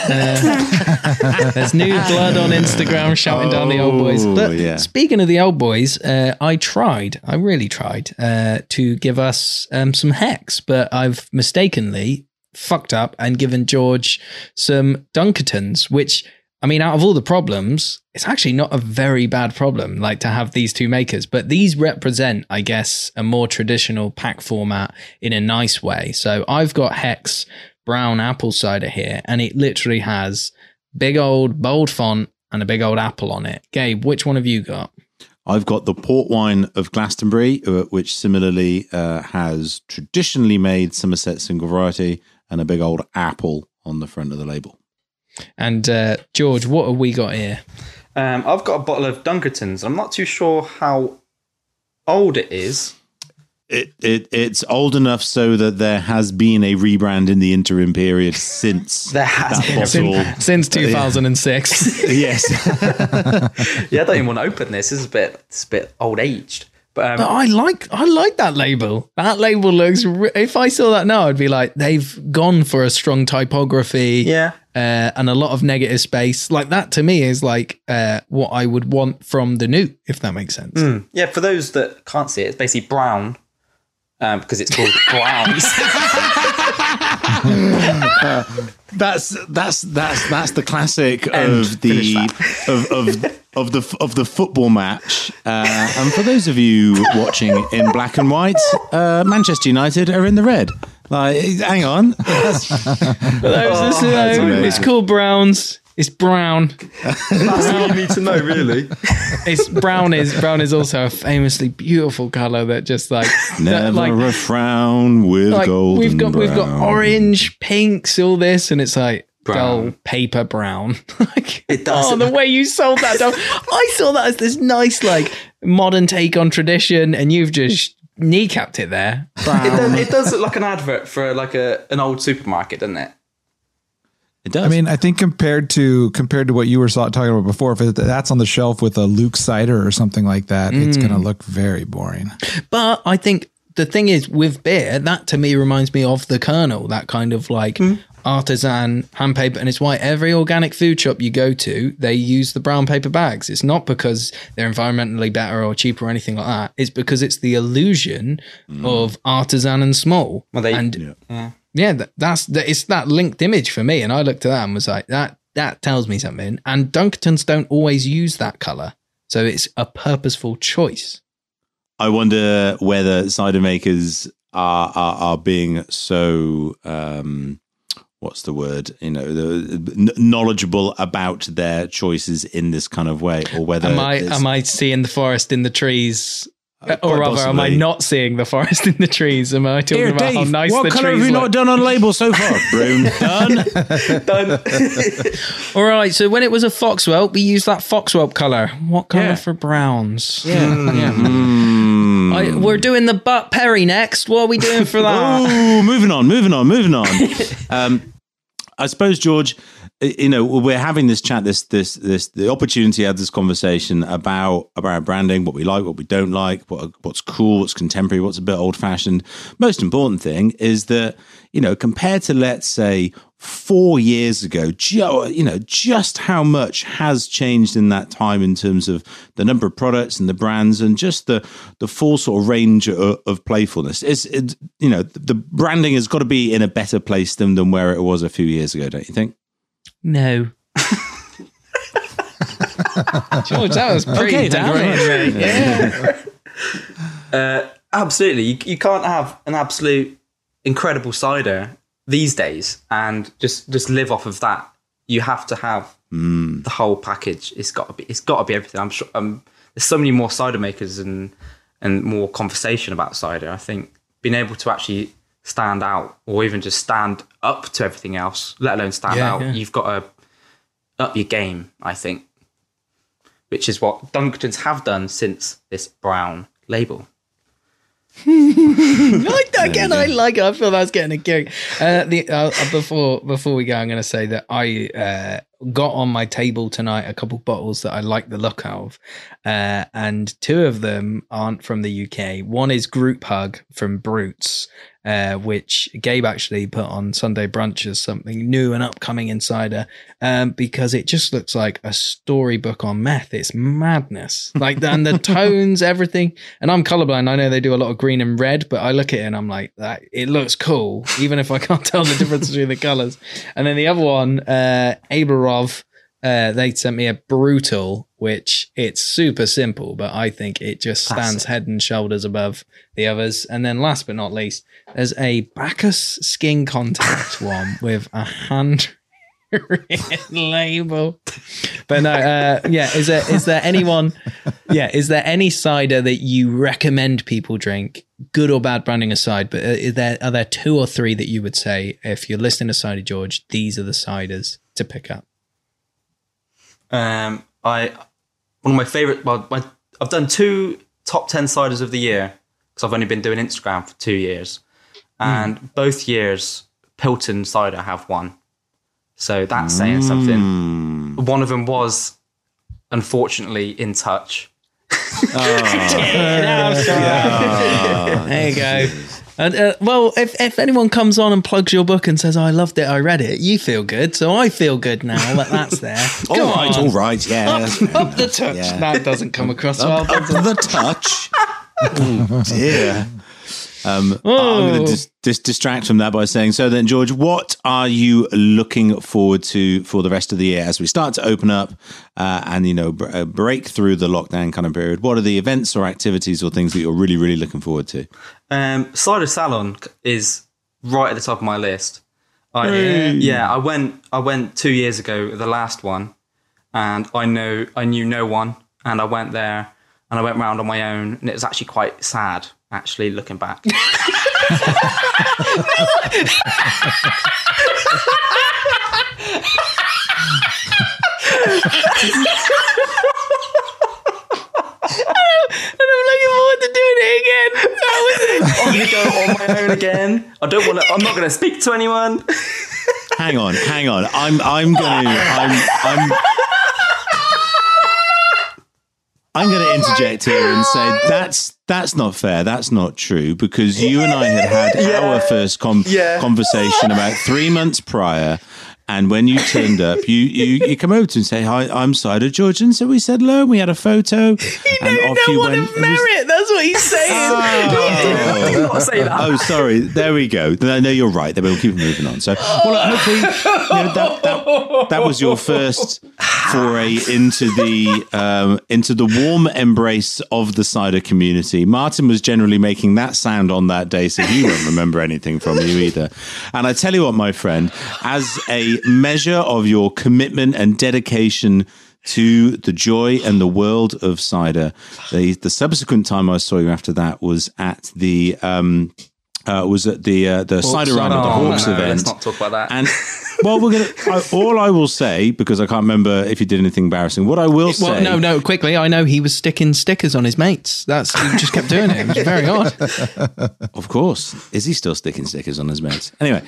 Uh, there's new blood on Instagram shouting down the old boys. Oh, But yeah. speaking of the old boys, uh, I tried, I really tried uh, to give us um, some Hecks, but I've mistakenly fucked up and given George some Dunkertons, which, I mean, out of all the problems, it's actually not a very bad problem, like to have these two makers. But these represent, I guess, a more traditional pack format in a nice way. So I've got Hecks brown apple cider here, and it literally has big old bold font and a big old apple on it. Gabe, which one have you got? I've got the port wine of Glastonbury, uh, which similarly uh, has traditionally made Somerset single variety and a big old apple on the front of the label. And uh, George, what have we got here? Um, I've got a bottle of Dunkertons. I'm not too sure how old it is. It, it it's old enough so that there has been a rebrand in the interim period since There has that been a bottle. Since 2006. yes, Yeah, I don't even want to open this. This is a bit, it's a bit old aged. But, um, But I like I like that label. That label looks. Re- if I saw that now, I'd be like, they've gone for a strong typography. yeah, Uh, and a lot of negative space. Like that to me is like uh, what I would want from the new, if that makes sense. Hmm. yeah. For those that can't see it, it's basically brown um, because it's called browns. that's that's that's that's the classic And of the of, of of the of the football match. Uh, and for those of you watching in black and white, uh, Manchester United are in the red. Like, hang on, That's- But that was just, uh, that's amazing. it's called Browns. It's brown. That's all you need to know, really. It's brown is brown is also a famously beautiful color that just like that, never like a frown with like golden we've got we've got orange, pinks, all this, and it's like Brown. dull paper brown. like It does. Oh, the way you sold that, down, I saw that as this nice like modern take on tradition, and you've just kneecapped it there. It does, it does look like an advert for like a an old supermarket, doesn't it? It does. I mean, I think compared to compared to what you were talking about before, if that's on the shelf with a Luke cider or something like that, it's mm. going to look very boring. But I think the thing is with beer, that to me reminds me of the kernel, that kind of like hmm. Artisan hand paper. And it's why every organic food shop you go to, they use the brown paper bags. It's not because they're environmentally better or cheaper or anything like that. It's because it's the illusion of artisan and small. Well, they- and Yeah. yeah, that, that's that. It's that linked image for me, and I looked at that and was like, that that tells me something. And Dunkertons don't always use that color, so it's a purposeful choice. I wonder whether cider makers are are, are being so um, what's the word? You know, the, knowledgeable about their choices in this kind of way, or whether Am I am I seeing the forest in the trees? Uh, or quite rather, am I not seeing the forest in the trees? Am I talking Here, about how Dave, nice what the colour trees have you look? not done on label so far? Brown done. Done. All right, so when it was a Foxwhelp, we used that Foxwhelp color. What color Yeah. for browns? Yeah, yeah. Mm. I, we're doing the butt Perry next. What are we doing for that? Oh, moving on, moving on, moving on. um, I suppose, George, you know, we're having this chat, this, this, this, the opportunity to have this conversation about about branding, what we like, what we don't like, what what's cool, what's contemporary, what's a bit old fashioned. Most important thing is that you know, compared to let's say four years ago, you know, just how much has changed in that time in terms of the number of products and the brands and just the the full sort of range of, of playfulness. It's it, you know, the branding has got to be in a better place than than where it was a few years ago, don't you think? No. George, that was pretty Okay, thank you very damning. Yeah. Uh, absolutely. You, you can't have an absolute incredible cider these days and just just live off of that. You have to have the whole package. It's got to be. It's got to be everything. I'm sure. Um, there's so many more cider makers and and more conversation about cider. I think being able to actually stand out or even just stand up to everything else, let alone stand Yeah, out, yeah. you've got to up your game. I think, which is what Dunkertons have done since this brown label. like that again. I like it. I feel that's getting a kick. Uh, the uh, uh, before before we go, I'm going to say that I uh, got on my table tonight a couple bottles that I like the look of, uh, and two of them aren't from the UK. One is Group Hug from Brutes, uh, which Gabe actually put on Sunday brunch as something new and upcoming in cider, um, because it just looks like a storybook on meth. It's madness, like and the tones, everything. And I'm colorblind. I know they do a lot of green and red, but I look at it and I'm like, that it looks cool, even if I can't tell the difference between the colors. And then the other one, uh, Uh, they sent me a brutal, which it's super simple, but I think it just stands head and shoulders above the others. And then last but not least, there's a Bacchus skin contact one with a hand label. But no, uh, yeah, is there is there anyone? Yeah, is there any cider that you recommend people drink, good or bad branding aside? But uh, is there are there two or three that you would say if you're listening to Cider George, these are the ciders to pick up? Um, I one of my favorite. Well, my, I've done two top ten ciders of the year because I've only been doing Instagram for two years, and both years Pilton cider have won. So that's saying something. One of them was unfortunately in touch. There you go. And, uh, well, if, if anyone comes on and plugs your book and says, I loved it, I read it, you feel good. So I feel good now that that's there. All right, on. all right, yeah. fair Up the touch. yeah. That doesn't come across well. Up the touch. oh dear. Um, but I'm going Oh. to dis- dis- distract from that by saying, so then, George, what are you looking forward to for the rest of the year as we start to open up uh, and you know br- uh, break through the lockdown kind of period? What are the events or activities or things that you're really, really looking forward to? Um, cider salon is right at the top of my list. I, yeah, I went. I went two years ago, the last one, and I know I knew no one, and I went there, and I went round on my own, and it was actually quite sad. Actually, looking back, And I'm looking forward to doing it again. That was it. I'm gonna go on my own again. I don't want to. I'm not gonna speak to anyone. Hang on, hang on. I'm I'm going to I'm I'm I'm going to oh interject here and say that's that's not fair. That's not true because you and I had had our first com- Yeah. conversation about three months prior. And when you turned up, you, you, you come over to and say, Hi, I'm Cider George. And so we said hello, and we had a photo. and You don't want to It was- merit. That's what he's saying. Did not say that. Oh, sorry. There we go. No, no, you're right. Then we'll keep moving on. So, well, look, hopefully, you know, that, that that was your first foray into the um, into the warm embrace of the cider community. Martin was generally making that sound on that day, so he won't remember anything from you either. And I tell you what, my friend, as a measure of your commitment and dedication to the joy and the world of cider. The the subsequent time I saw you after that was at the um uh, was at the uh, the cider run at the Oh, Hawkes no, event. Let's not talk about that. And well, we're gonna. I, all I will say because I can't remember if you did anything embarrassing. What I will say, Well, no, no, quickly. I know he was sticking stickers on his mates. That's he just kept doing it. It was very odd. Of course. Is he still sticking stickers on his mates? Anyway,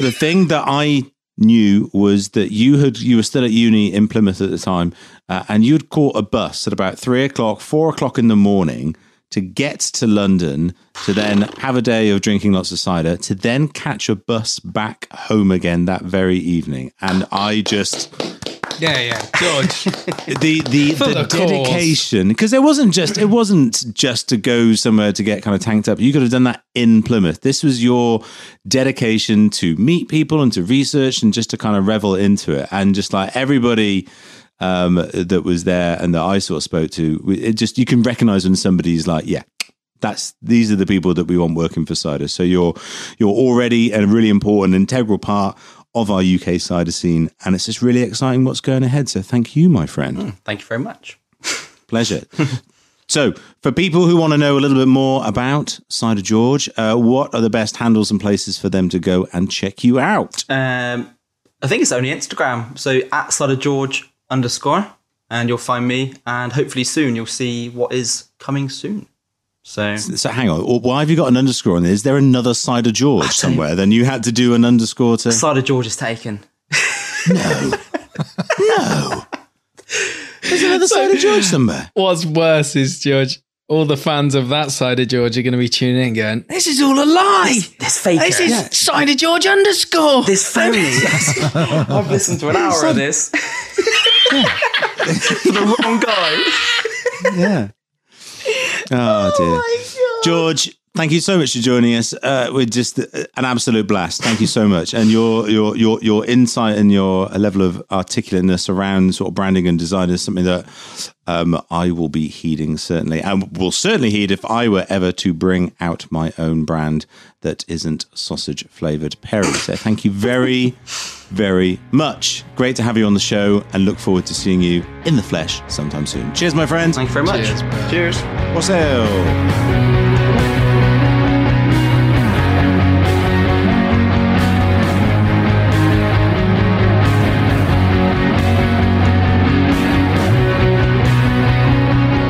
the thing that I knew was that you had you were still at uni in Plymouth at the time, uh, and you'd caught a bus at about three o'clock, four o'clock in the morning to get to London to then have a day of drinking lots of cider to then catch a bus back home again that very evening. And I just Yeah, yeah, George. the the, For the, the dedication. Because it wasn't just it wasn't just to go somewhere to get kind of tanked up. You could have done that in plymouth. This was your dedication to meet people and to research and just to kind of revel into it. And just like everybody um that was there and that i sort of spoke to it just you can recognize when somebody's like yeah that's these are the people that we want working for cider. So you're you're already a really important integral part of our UK cider scene, and it's just really exciting what's going ahead. So thank you, my friend. Thank you very much. Pleasure. so for people who want to know a little bit more about Cider George, uh, what are the best handles and places for them to go and check you out? Um, I think it's only Instagram. So at Cider George underscore, and you'll find me. And hopefully soon you'll see what is coming soon. So So hang on, why have you got an underscore on there? Is there another side of George somewhere? Then you had to do an underscore to. Cider George is taken. no. No. There's another side of George somewhere. What's worse is George. All the fans of that side of George are going to be tuning in, going, "This is all a lie. This faker. This is side of George underscore." this phony. I've listened to an hour of this. For the wrong guy. Yeah. Oh, dear. George, thank you so much for joining us. Uh, we're just uh, an absolute blast. Thank you so much, and your your your your insight and your level of articulateness around sort of branding and design is something that um, I will be heeding certainly, and will certainly heed if I were ever to bring out my own brand that isn't sausage flavored Perry. So thank you very, very much. Great to have you on the show, and look forward to seeing you in the flesh sometime soon. Cheers, my friends. Thank you very much. Cheers, bro. Cheers. What's up?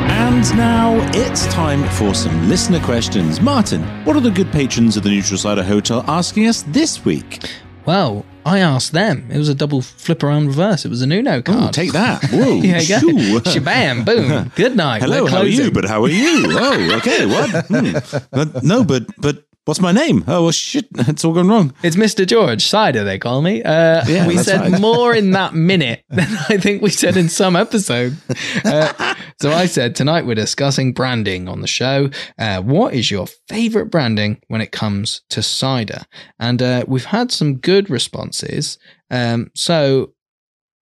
And now it's time for some listener questions. Martin, what are the good patrons of the Neutral Cider Hotel asking us this week? Well, I asked them. It was a double flip around reverse. It was a Nuno card. Oh, take that. Whoa. Here you go. Shabam, boom. Good night. Hello, how are you? But how are you? Oh, okay. What? Hmm. But, no, but but what's my name? Oh, well, shit. It's all gone wrong. It's Mr. George Cider, they call me. Uh, Yeah, we said right. more in that minute than I think we said in some episode. Uh, so I said, tonight we're discussing branding on the show. Uh, what is your favorite branding when it comes to cider? And uh, we've had some good responses. Um, so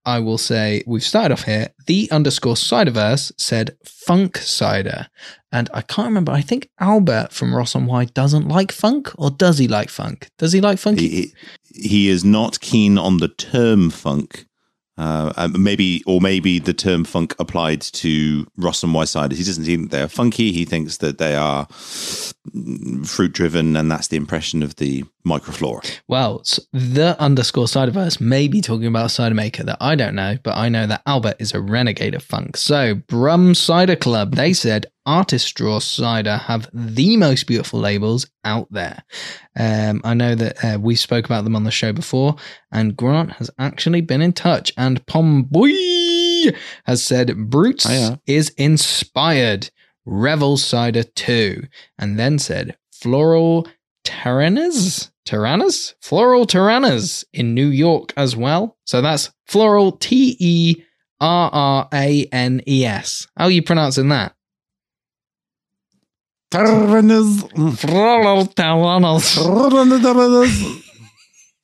I will say we've started off here. The underscore ciderverse said funk cider. And I can't remember. I think Albert from Ross on Wye doesn't like funk, or does he like funk? Does he like funk? He, he is not keen on the term funk. Uh, maybe, or maybe the term funk applied to Ross and Wye ciders. He doesn't think they're funky. He thinks that they are fruit driven, and that's the impression of the microflora. Well, the underscore ciderverse may be talking about a cider maker that I don't know, but I know that Albert is a renegade of funk. So, Brum Cider Club, they said Artistraw Cider have the most beautiful labels out there. Um, I know that uh, we spoke about them on the show before, and Grant has actually been in touch, and Pomboy has said Brutes Hiya. is inspired. Revel Cider 2, and then said Floral Tyrannas, Tyrannas, Floral Tyrannas in New York as well. So that's Floral T E R R A N E S. How are you pronouncing that? Terranas. Floral Tyrannas.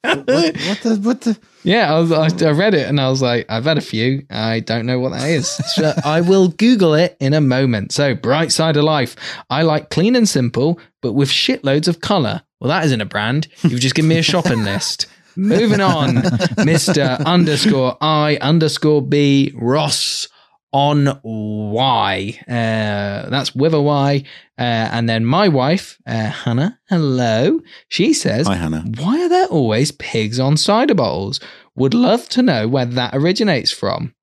what, what the what the Yeah, I, was, I, I read it and I was like, I've had a few. I don't know what that is. So I will Google it in a moment. So, Bright Side of Life. I like clean and simple, but with shitloads of colour. Well, that isn't a brand. You've just given me a shopping list. Moving on, Mr. underscore I underscore B Ross on Y. Uh, that's with a Y. Uh, and then my wife, uh, Hannah, hello. She says, Hi, Hannah. why are there always pigs on cider bottles? Would love to know where that originates from.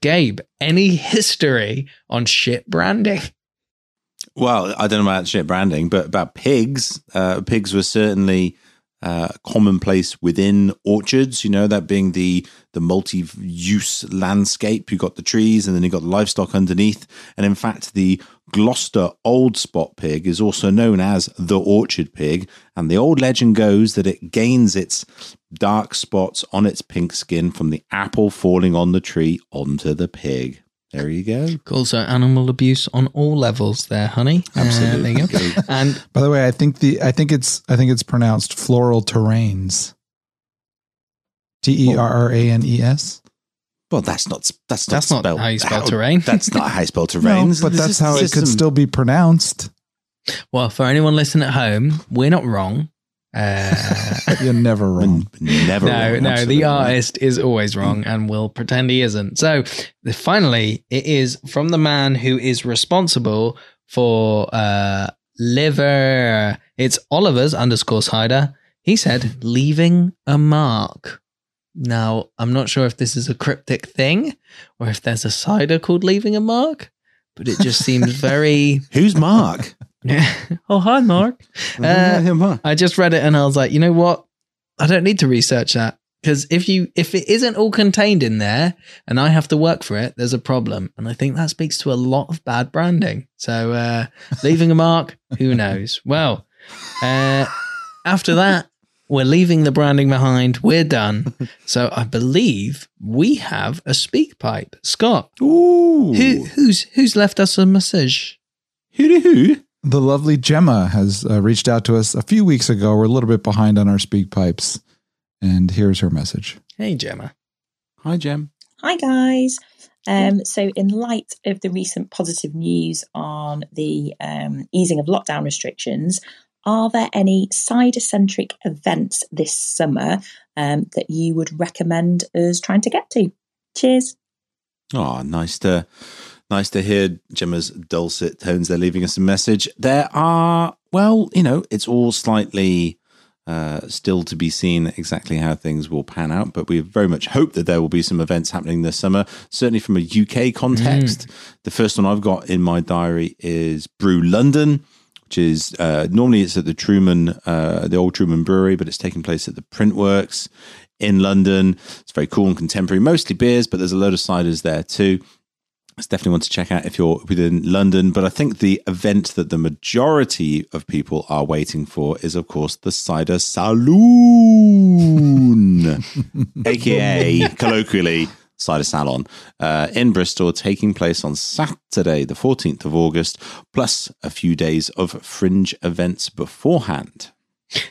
Gabe, any history on shit branding? Well, I don't know about shit branding, but about pigs. Uh, pigs were certainly uh, commonplace within orchards. You know that being the the multi-use landscape. You got the trees, and then you got the livestock underneath. And in fact, the Gloucester Old Spot pig is also known as the orchard pig. And the old legend goes that it gains its dark spots on its pink skin from the apple falling on the tree onto the pig. There you go. Cool. So animal abuse on all levels there, honey. Uh, Absolutely. there you go. And By the way, I think the I think it's I think it's pronounced floral terrains. T E R R A N E S. Well, that's not that's not That's not spelled, how you spell terrain. That's not how you spell No, terrain. but that's how this it is could still be pronounced. well, for anyone listening at home, we're not wrong. Uh, You're never wrong. Never. no, wrong, no, absolutely the artist is always wrong and will pretend he isn't. So finally, it is from the man who is responsible for uh, liver. It's Oliver's underscore cider. He said, leaving a mark. Now, I'm not sure if this is a cryptic thing or if there's a cider called leaving a mark, but it just seems very. Who's Mark? oh, hi, Mark. Uh. I just read it and I was like, you know what? I don't need to research that. Because if you if it isn't all contained in there and I have to work for it, there's a problem. And I think that speaks to a lot of bad branding. So uh, leaving a mark, who knows? Well, uh, after that, we're leaving the branding behind. We're done. So I believe we have a SpeakPipe. Scott, Ooh. who who's who's left us a message? Who who? The lovely Gemma has uh, reached out to us a few weeks ago. We're a little bit behind on our SpeakPipes. And here's her message. Hey Gemma. Hi, Gem. Hi, guys. Um, so, in light of the recent positive news on the um, easing of lockdown restrictions, are there any cider centric events this summer um, that you would recommend us trying to get to? Cheers. Oh, nice to nice to hear Gemma's dulcet tones. They're leaving us a message. There are, well, you know, it's all slightly uh, still to be seen exactly how things will pan out, but we very much hope that there will be some events happening this summer. Certainly from a UK context, the first one I've got in my diary is Brew London. Which is uh, normally it's at the Truman, uh, the old Truman Brewery, but it's taking place at the Printworks in London. It's very cool and contemporary, mostly beers, but there's a load of ciders there too. It's definitely one to check out if you're within London. But I think the event that the majority of people are waiting for is, of course, the Cider Saloon, aka colloquially Cider Salon, uh, in Bristol, taking place on Saturday, the 14th of August, plus a few days of fringe events beforehand.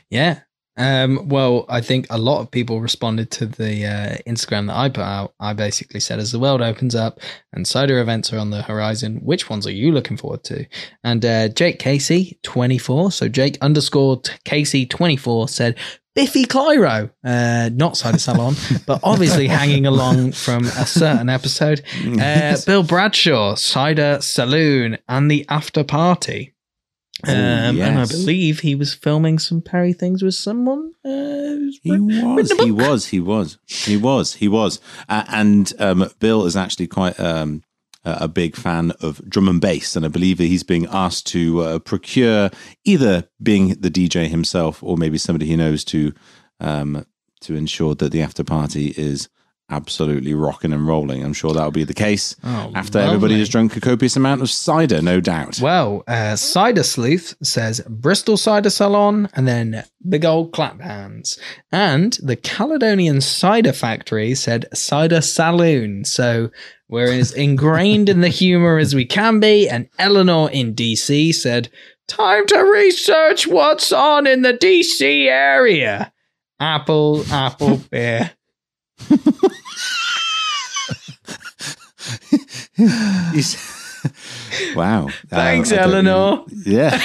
Yeah. Um, well, I think a lot of people responded to the uh, Instagram that I put out. I basically said, as the world opens up and cider events are on the horizon, which ones are you looking forward to? And uh, Jake Casey, 24, so Jake underscore Casey 24 said, Biffy Clyro, uh, not Cider Salon, but obviously hanging along from a certain episode. Uh, Bill Bradshaw, Cider Saloon, and the After Party. Um, And I believe he was filming some Perry things with someone. Uh, He was, he was, he was, he was, he was. Uh, and um, Bill is actually quite um, a big fan of drum and bass, and I believe that he's being asked to uh, procure either being the DJ himself or maybe somebody he knows to um, to ensure that the after party is absolutely rocking and rolling. I'm sure that'll be the case Oh, after everybody has drunk a copious amount of cider, no doubt. Well, uh, Cider Sleuth says Bristol Cider Salon and then big old clap hands. And the Caledonian Cider Factory said Cider Saloon. So we're as ingrained in the humor as we can be. And Eleanor in DC said, Time to research what's on in the DC area. Apple, apple, beer. Wow. Thanks, Uh, I don't Eleanor. even- yeah.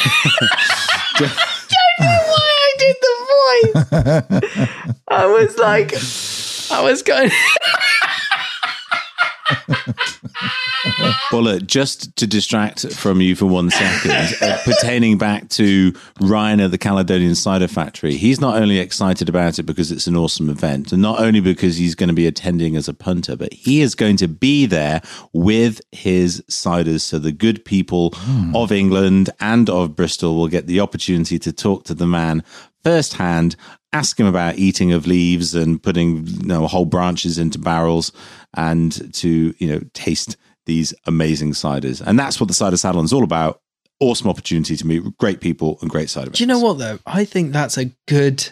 Why I did the voice? I was like, I was going. Bullet, just to distract from you for one second, uh, pertaining back to Ryan at the Caledonian Cider Factory, he's not only excited about it because it's an awesome event, and not only because he's going to be attending as a punter, but he is going to be there with his ciders. So the good people of England and of Bristol will get the opportunity to talk to the man firsthand, ask him about eating of leaves and putting you know, whole branches into barrels, and to you know taste these amazing ciders. And that's what the cider salon is all about. Awesome opportunity to meet great people and great cider. Do you know what though? I think that's a good.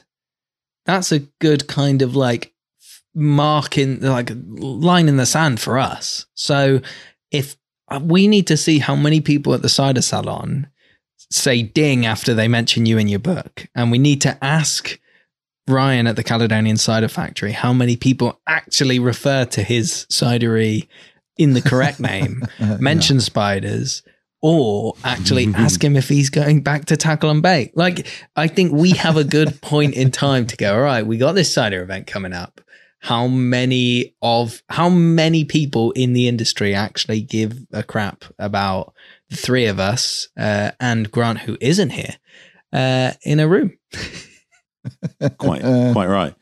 That's a good kind of like mark in like line in the sand for us. So if uh, we need to see how many people at the cider salon say ding after they mention you in your book, and we need to ask Ryan at the Caledonian Cider Factory how many people actually refer to his cidery in the correct name, mention spiders, or actually ask him if he's going back to tackle and bait. Like, I think we have a good point in time to go, all right, we got this cider event coming up. How many of how many people in the industry actually give a crap about three of us uh, and Grant, who isn't here, uh, in a room? quite quite right.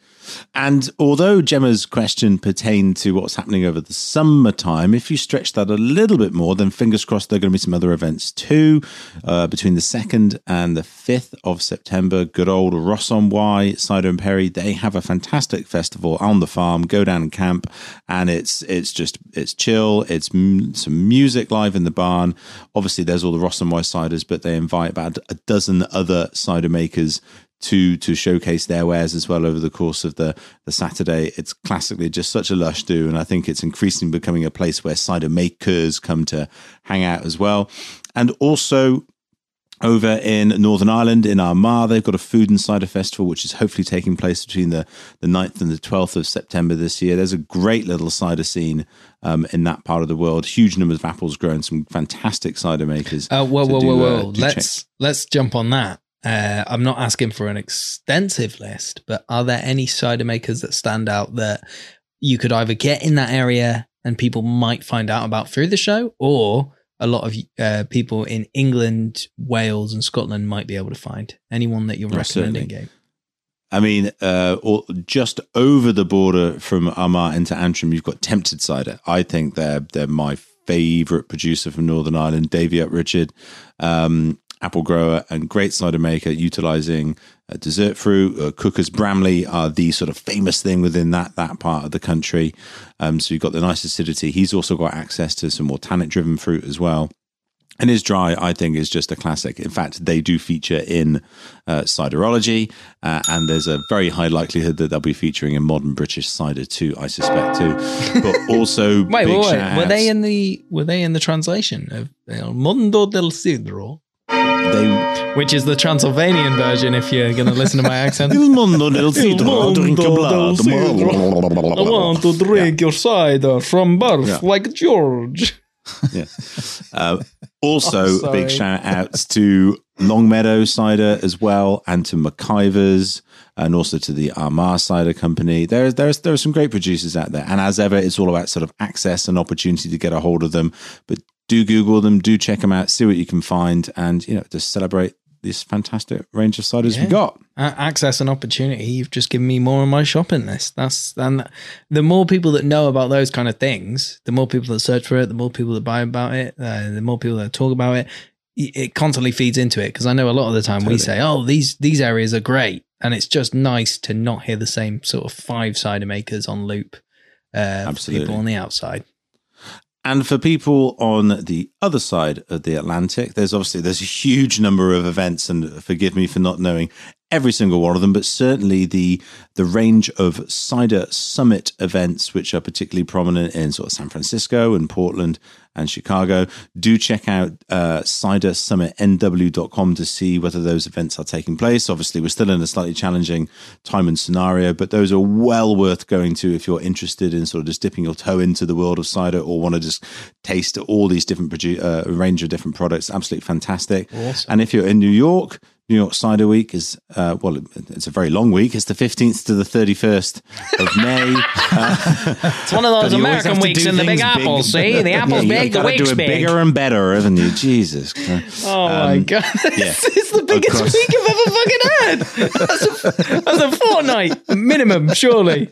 And although Gemma's question pertained to what's happening over the summertime, if you stretch that a little bit more, then fingers crossed there are going to be some other events too. Uh, between the 2nd and the 5th of September, good old Ross on Wye, Cider and Perry, they have a fantastic festival on the farm. Go down and camp, and it's it's just it's chill. It's m- some music live in the barn. Obviously, there's all the Ross and Wye ciders, but they invite about a dozen other cider makers to to showcase their wares as well over the course of the the Saturday. It's classically just such a lush do, and I think it's increasingly becoming a place where cider makers come to hang out as well. And also over in Northern Ireland, in Armagh, they've got a food and cider festival, which is hopefully taking place between the, the 9th and the 12th of September this year. There's a great little cider scene um, in that part of the world. Huge numbers of apples grown, some fantastic cider makers. Uh, whoa, whoa, do, whoa, uh, whoa! do let's check. let's jump on that. Uh, I'm not asking for an extensive list, but are there any cider makers that stand out that you could either get in that area and people might find out about through the show, or a lot of uh, people in England, Wales, and Scotland might be able to find anyone that you're Yeah, recommending, certainly. Gabe? I mean, uh, or just over the border from Armagh into Antrim, you've got Tempted Cider. I think they're they're my favourite producer from Northern Ireland, Davy Uprichard, um, apple grower and great cider maker, utilising uh, dessert fruit. Uh, Cookers Bramley are the sort of famous thing within that that part of the country. Um, so you've got the nice acidity. He's also got access to some more tannic driven fruit as well. And his dry, I think, is just a classic. In fact, they do feature in uh, ciderology, uh, and there's a very high likelihood that they'll be featuring in modern British cider too. I suspect too. But also, Wait, wait, wait. Were they in the were they in the translation of El Mundo del Sidro, They which is the Transylvanian version? If you're going to listen to my accent. Il mondo del sidro, drink a blood. I want to drink your cider from birth, Yeah. like George. Yeah. Uh, also, Oh, big shout outs to Longmeadow Cider as well, and to MacIvor's, and also to the Armagh Cider Company. There's there's there are some great producers out there, and as ever, it's all about sort of access and opportunity to get a hold of them. But do Google them, do check them out, see what you can find, and you know just celebrate this fantastic range of ciders we Yeah. got. A- access and opportunity. You've just given me more on my shopping list. That's and the more people that know about those kind of things, the more people that search for it, the more people that buy about it, uh, the more people that talk about it. It constantly feeds into it because I know a lot of the time we say, "Oh, these these areas are great," and it's just nice to not hear the same sort of five cider makers on loop. Uh, Absolutely. people on the outside. And for people on the other side of the Atlantic, there's obviously there's a huge number of events, and forgive me for not knowing every single one of them, but certainly the the range of cider summit events, which are particularly prominent in sort of San Francisco and Portland and Chicago. Do check out uh, cidersummitnw.com to see whether those events are taking place. Obviously, we're still in a slightly challenging time and scenario, but those are well worth going to if you're interested in sort of just dipping your toe into the world of cider or want to just taste all these different produ- uh, range of different products. Absolutely fantastic. Awesome. And if you're in New York, New York Cider Week is uh, well, it's a very long week. It's the 15th to the 31st of May. It's one of those But you always American weeks do in the Big things Apple. big. See, the apple's Yeah, big, you've the gotta week's do it big. bigger and better, haven't you? Jesus. Christ. Oh my Um, god! yeah. this is the biggest week I've ever fucking had. That's a, that's a fortnight minimum, surely.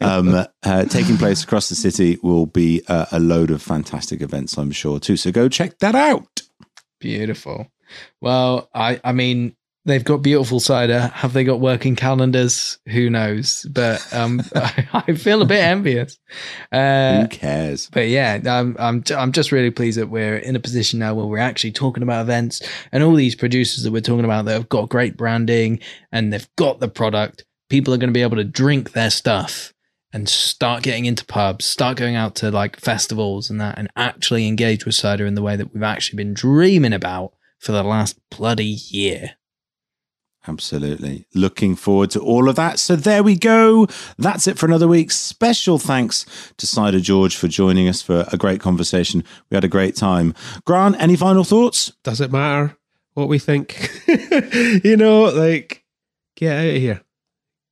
um, uh, taking place across the city will be uh, a load of fantastic events, I'm sure, too. So go check that out. Beautiful. Well, I, I mean, they've got beautiful cider. Have they got working calendars? Who knows? But um, I, I feel a bit envious. Uh, Who cares? but yeah, I'm I'm I'm just really pleased that we're in a position now where we're actually talking about events and all these producers that we're talking about that have got great branding and they've got the product. People are going to be able to drink their stuff and start getting into pubs, start going out to like festivals and that, and actually engage with cider in the way that we've actually been dreaming about for the last bloody year. Absolutely. Looking forward to all of that. So there we go. That's it for another week. Special thanks to Cider George for joining us for a great conversation. We had a great time. Grant, any final thoughts? Does it matter what we think? you know, like, get out of here.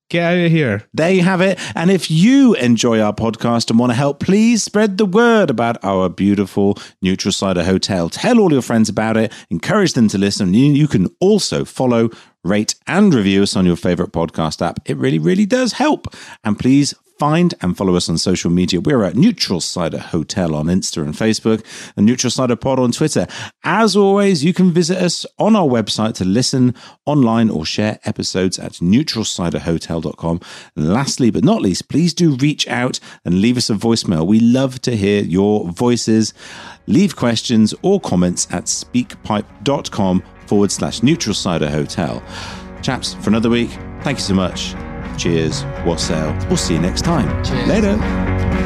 Get out of here. There you have it. And if you enjoy our podcast and want to help, please spread the word about our beautiful Neutral Cider Hotel. Tell all your friends about it, encourage them to listen. You, you can also follow, rate, and review us on your favorite podcast app. It really, really does help. And please find and follow us on social media. We're at Neutral Cider Hotel on Insta and Facebook, and Neutral Cider Pod on Twitter. As always, you can visit us on our website to listen online or share episodes at neutralciderhotel.com. And lastly, but not least, please do reach out and leave us a voicemail. We love to hear your voices. Leave questions or comments at speakpipe.com forward slash neutral cider hotel. Chaps, for another week, thank you so much. Cheers, wassail. We'll see you next time. Cheers. Later.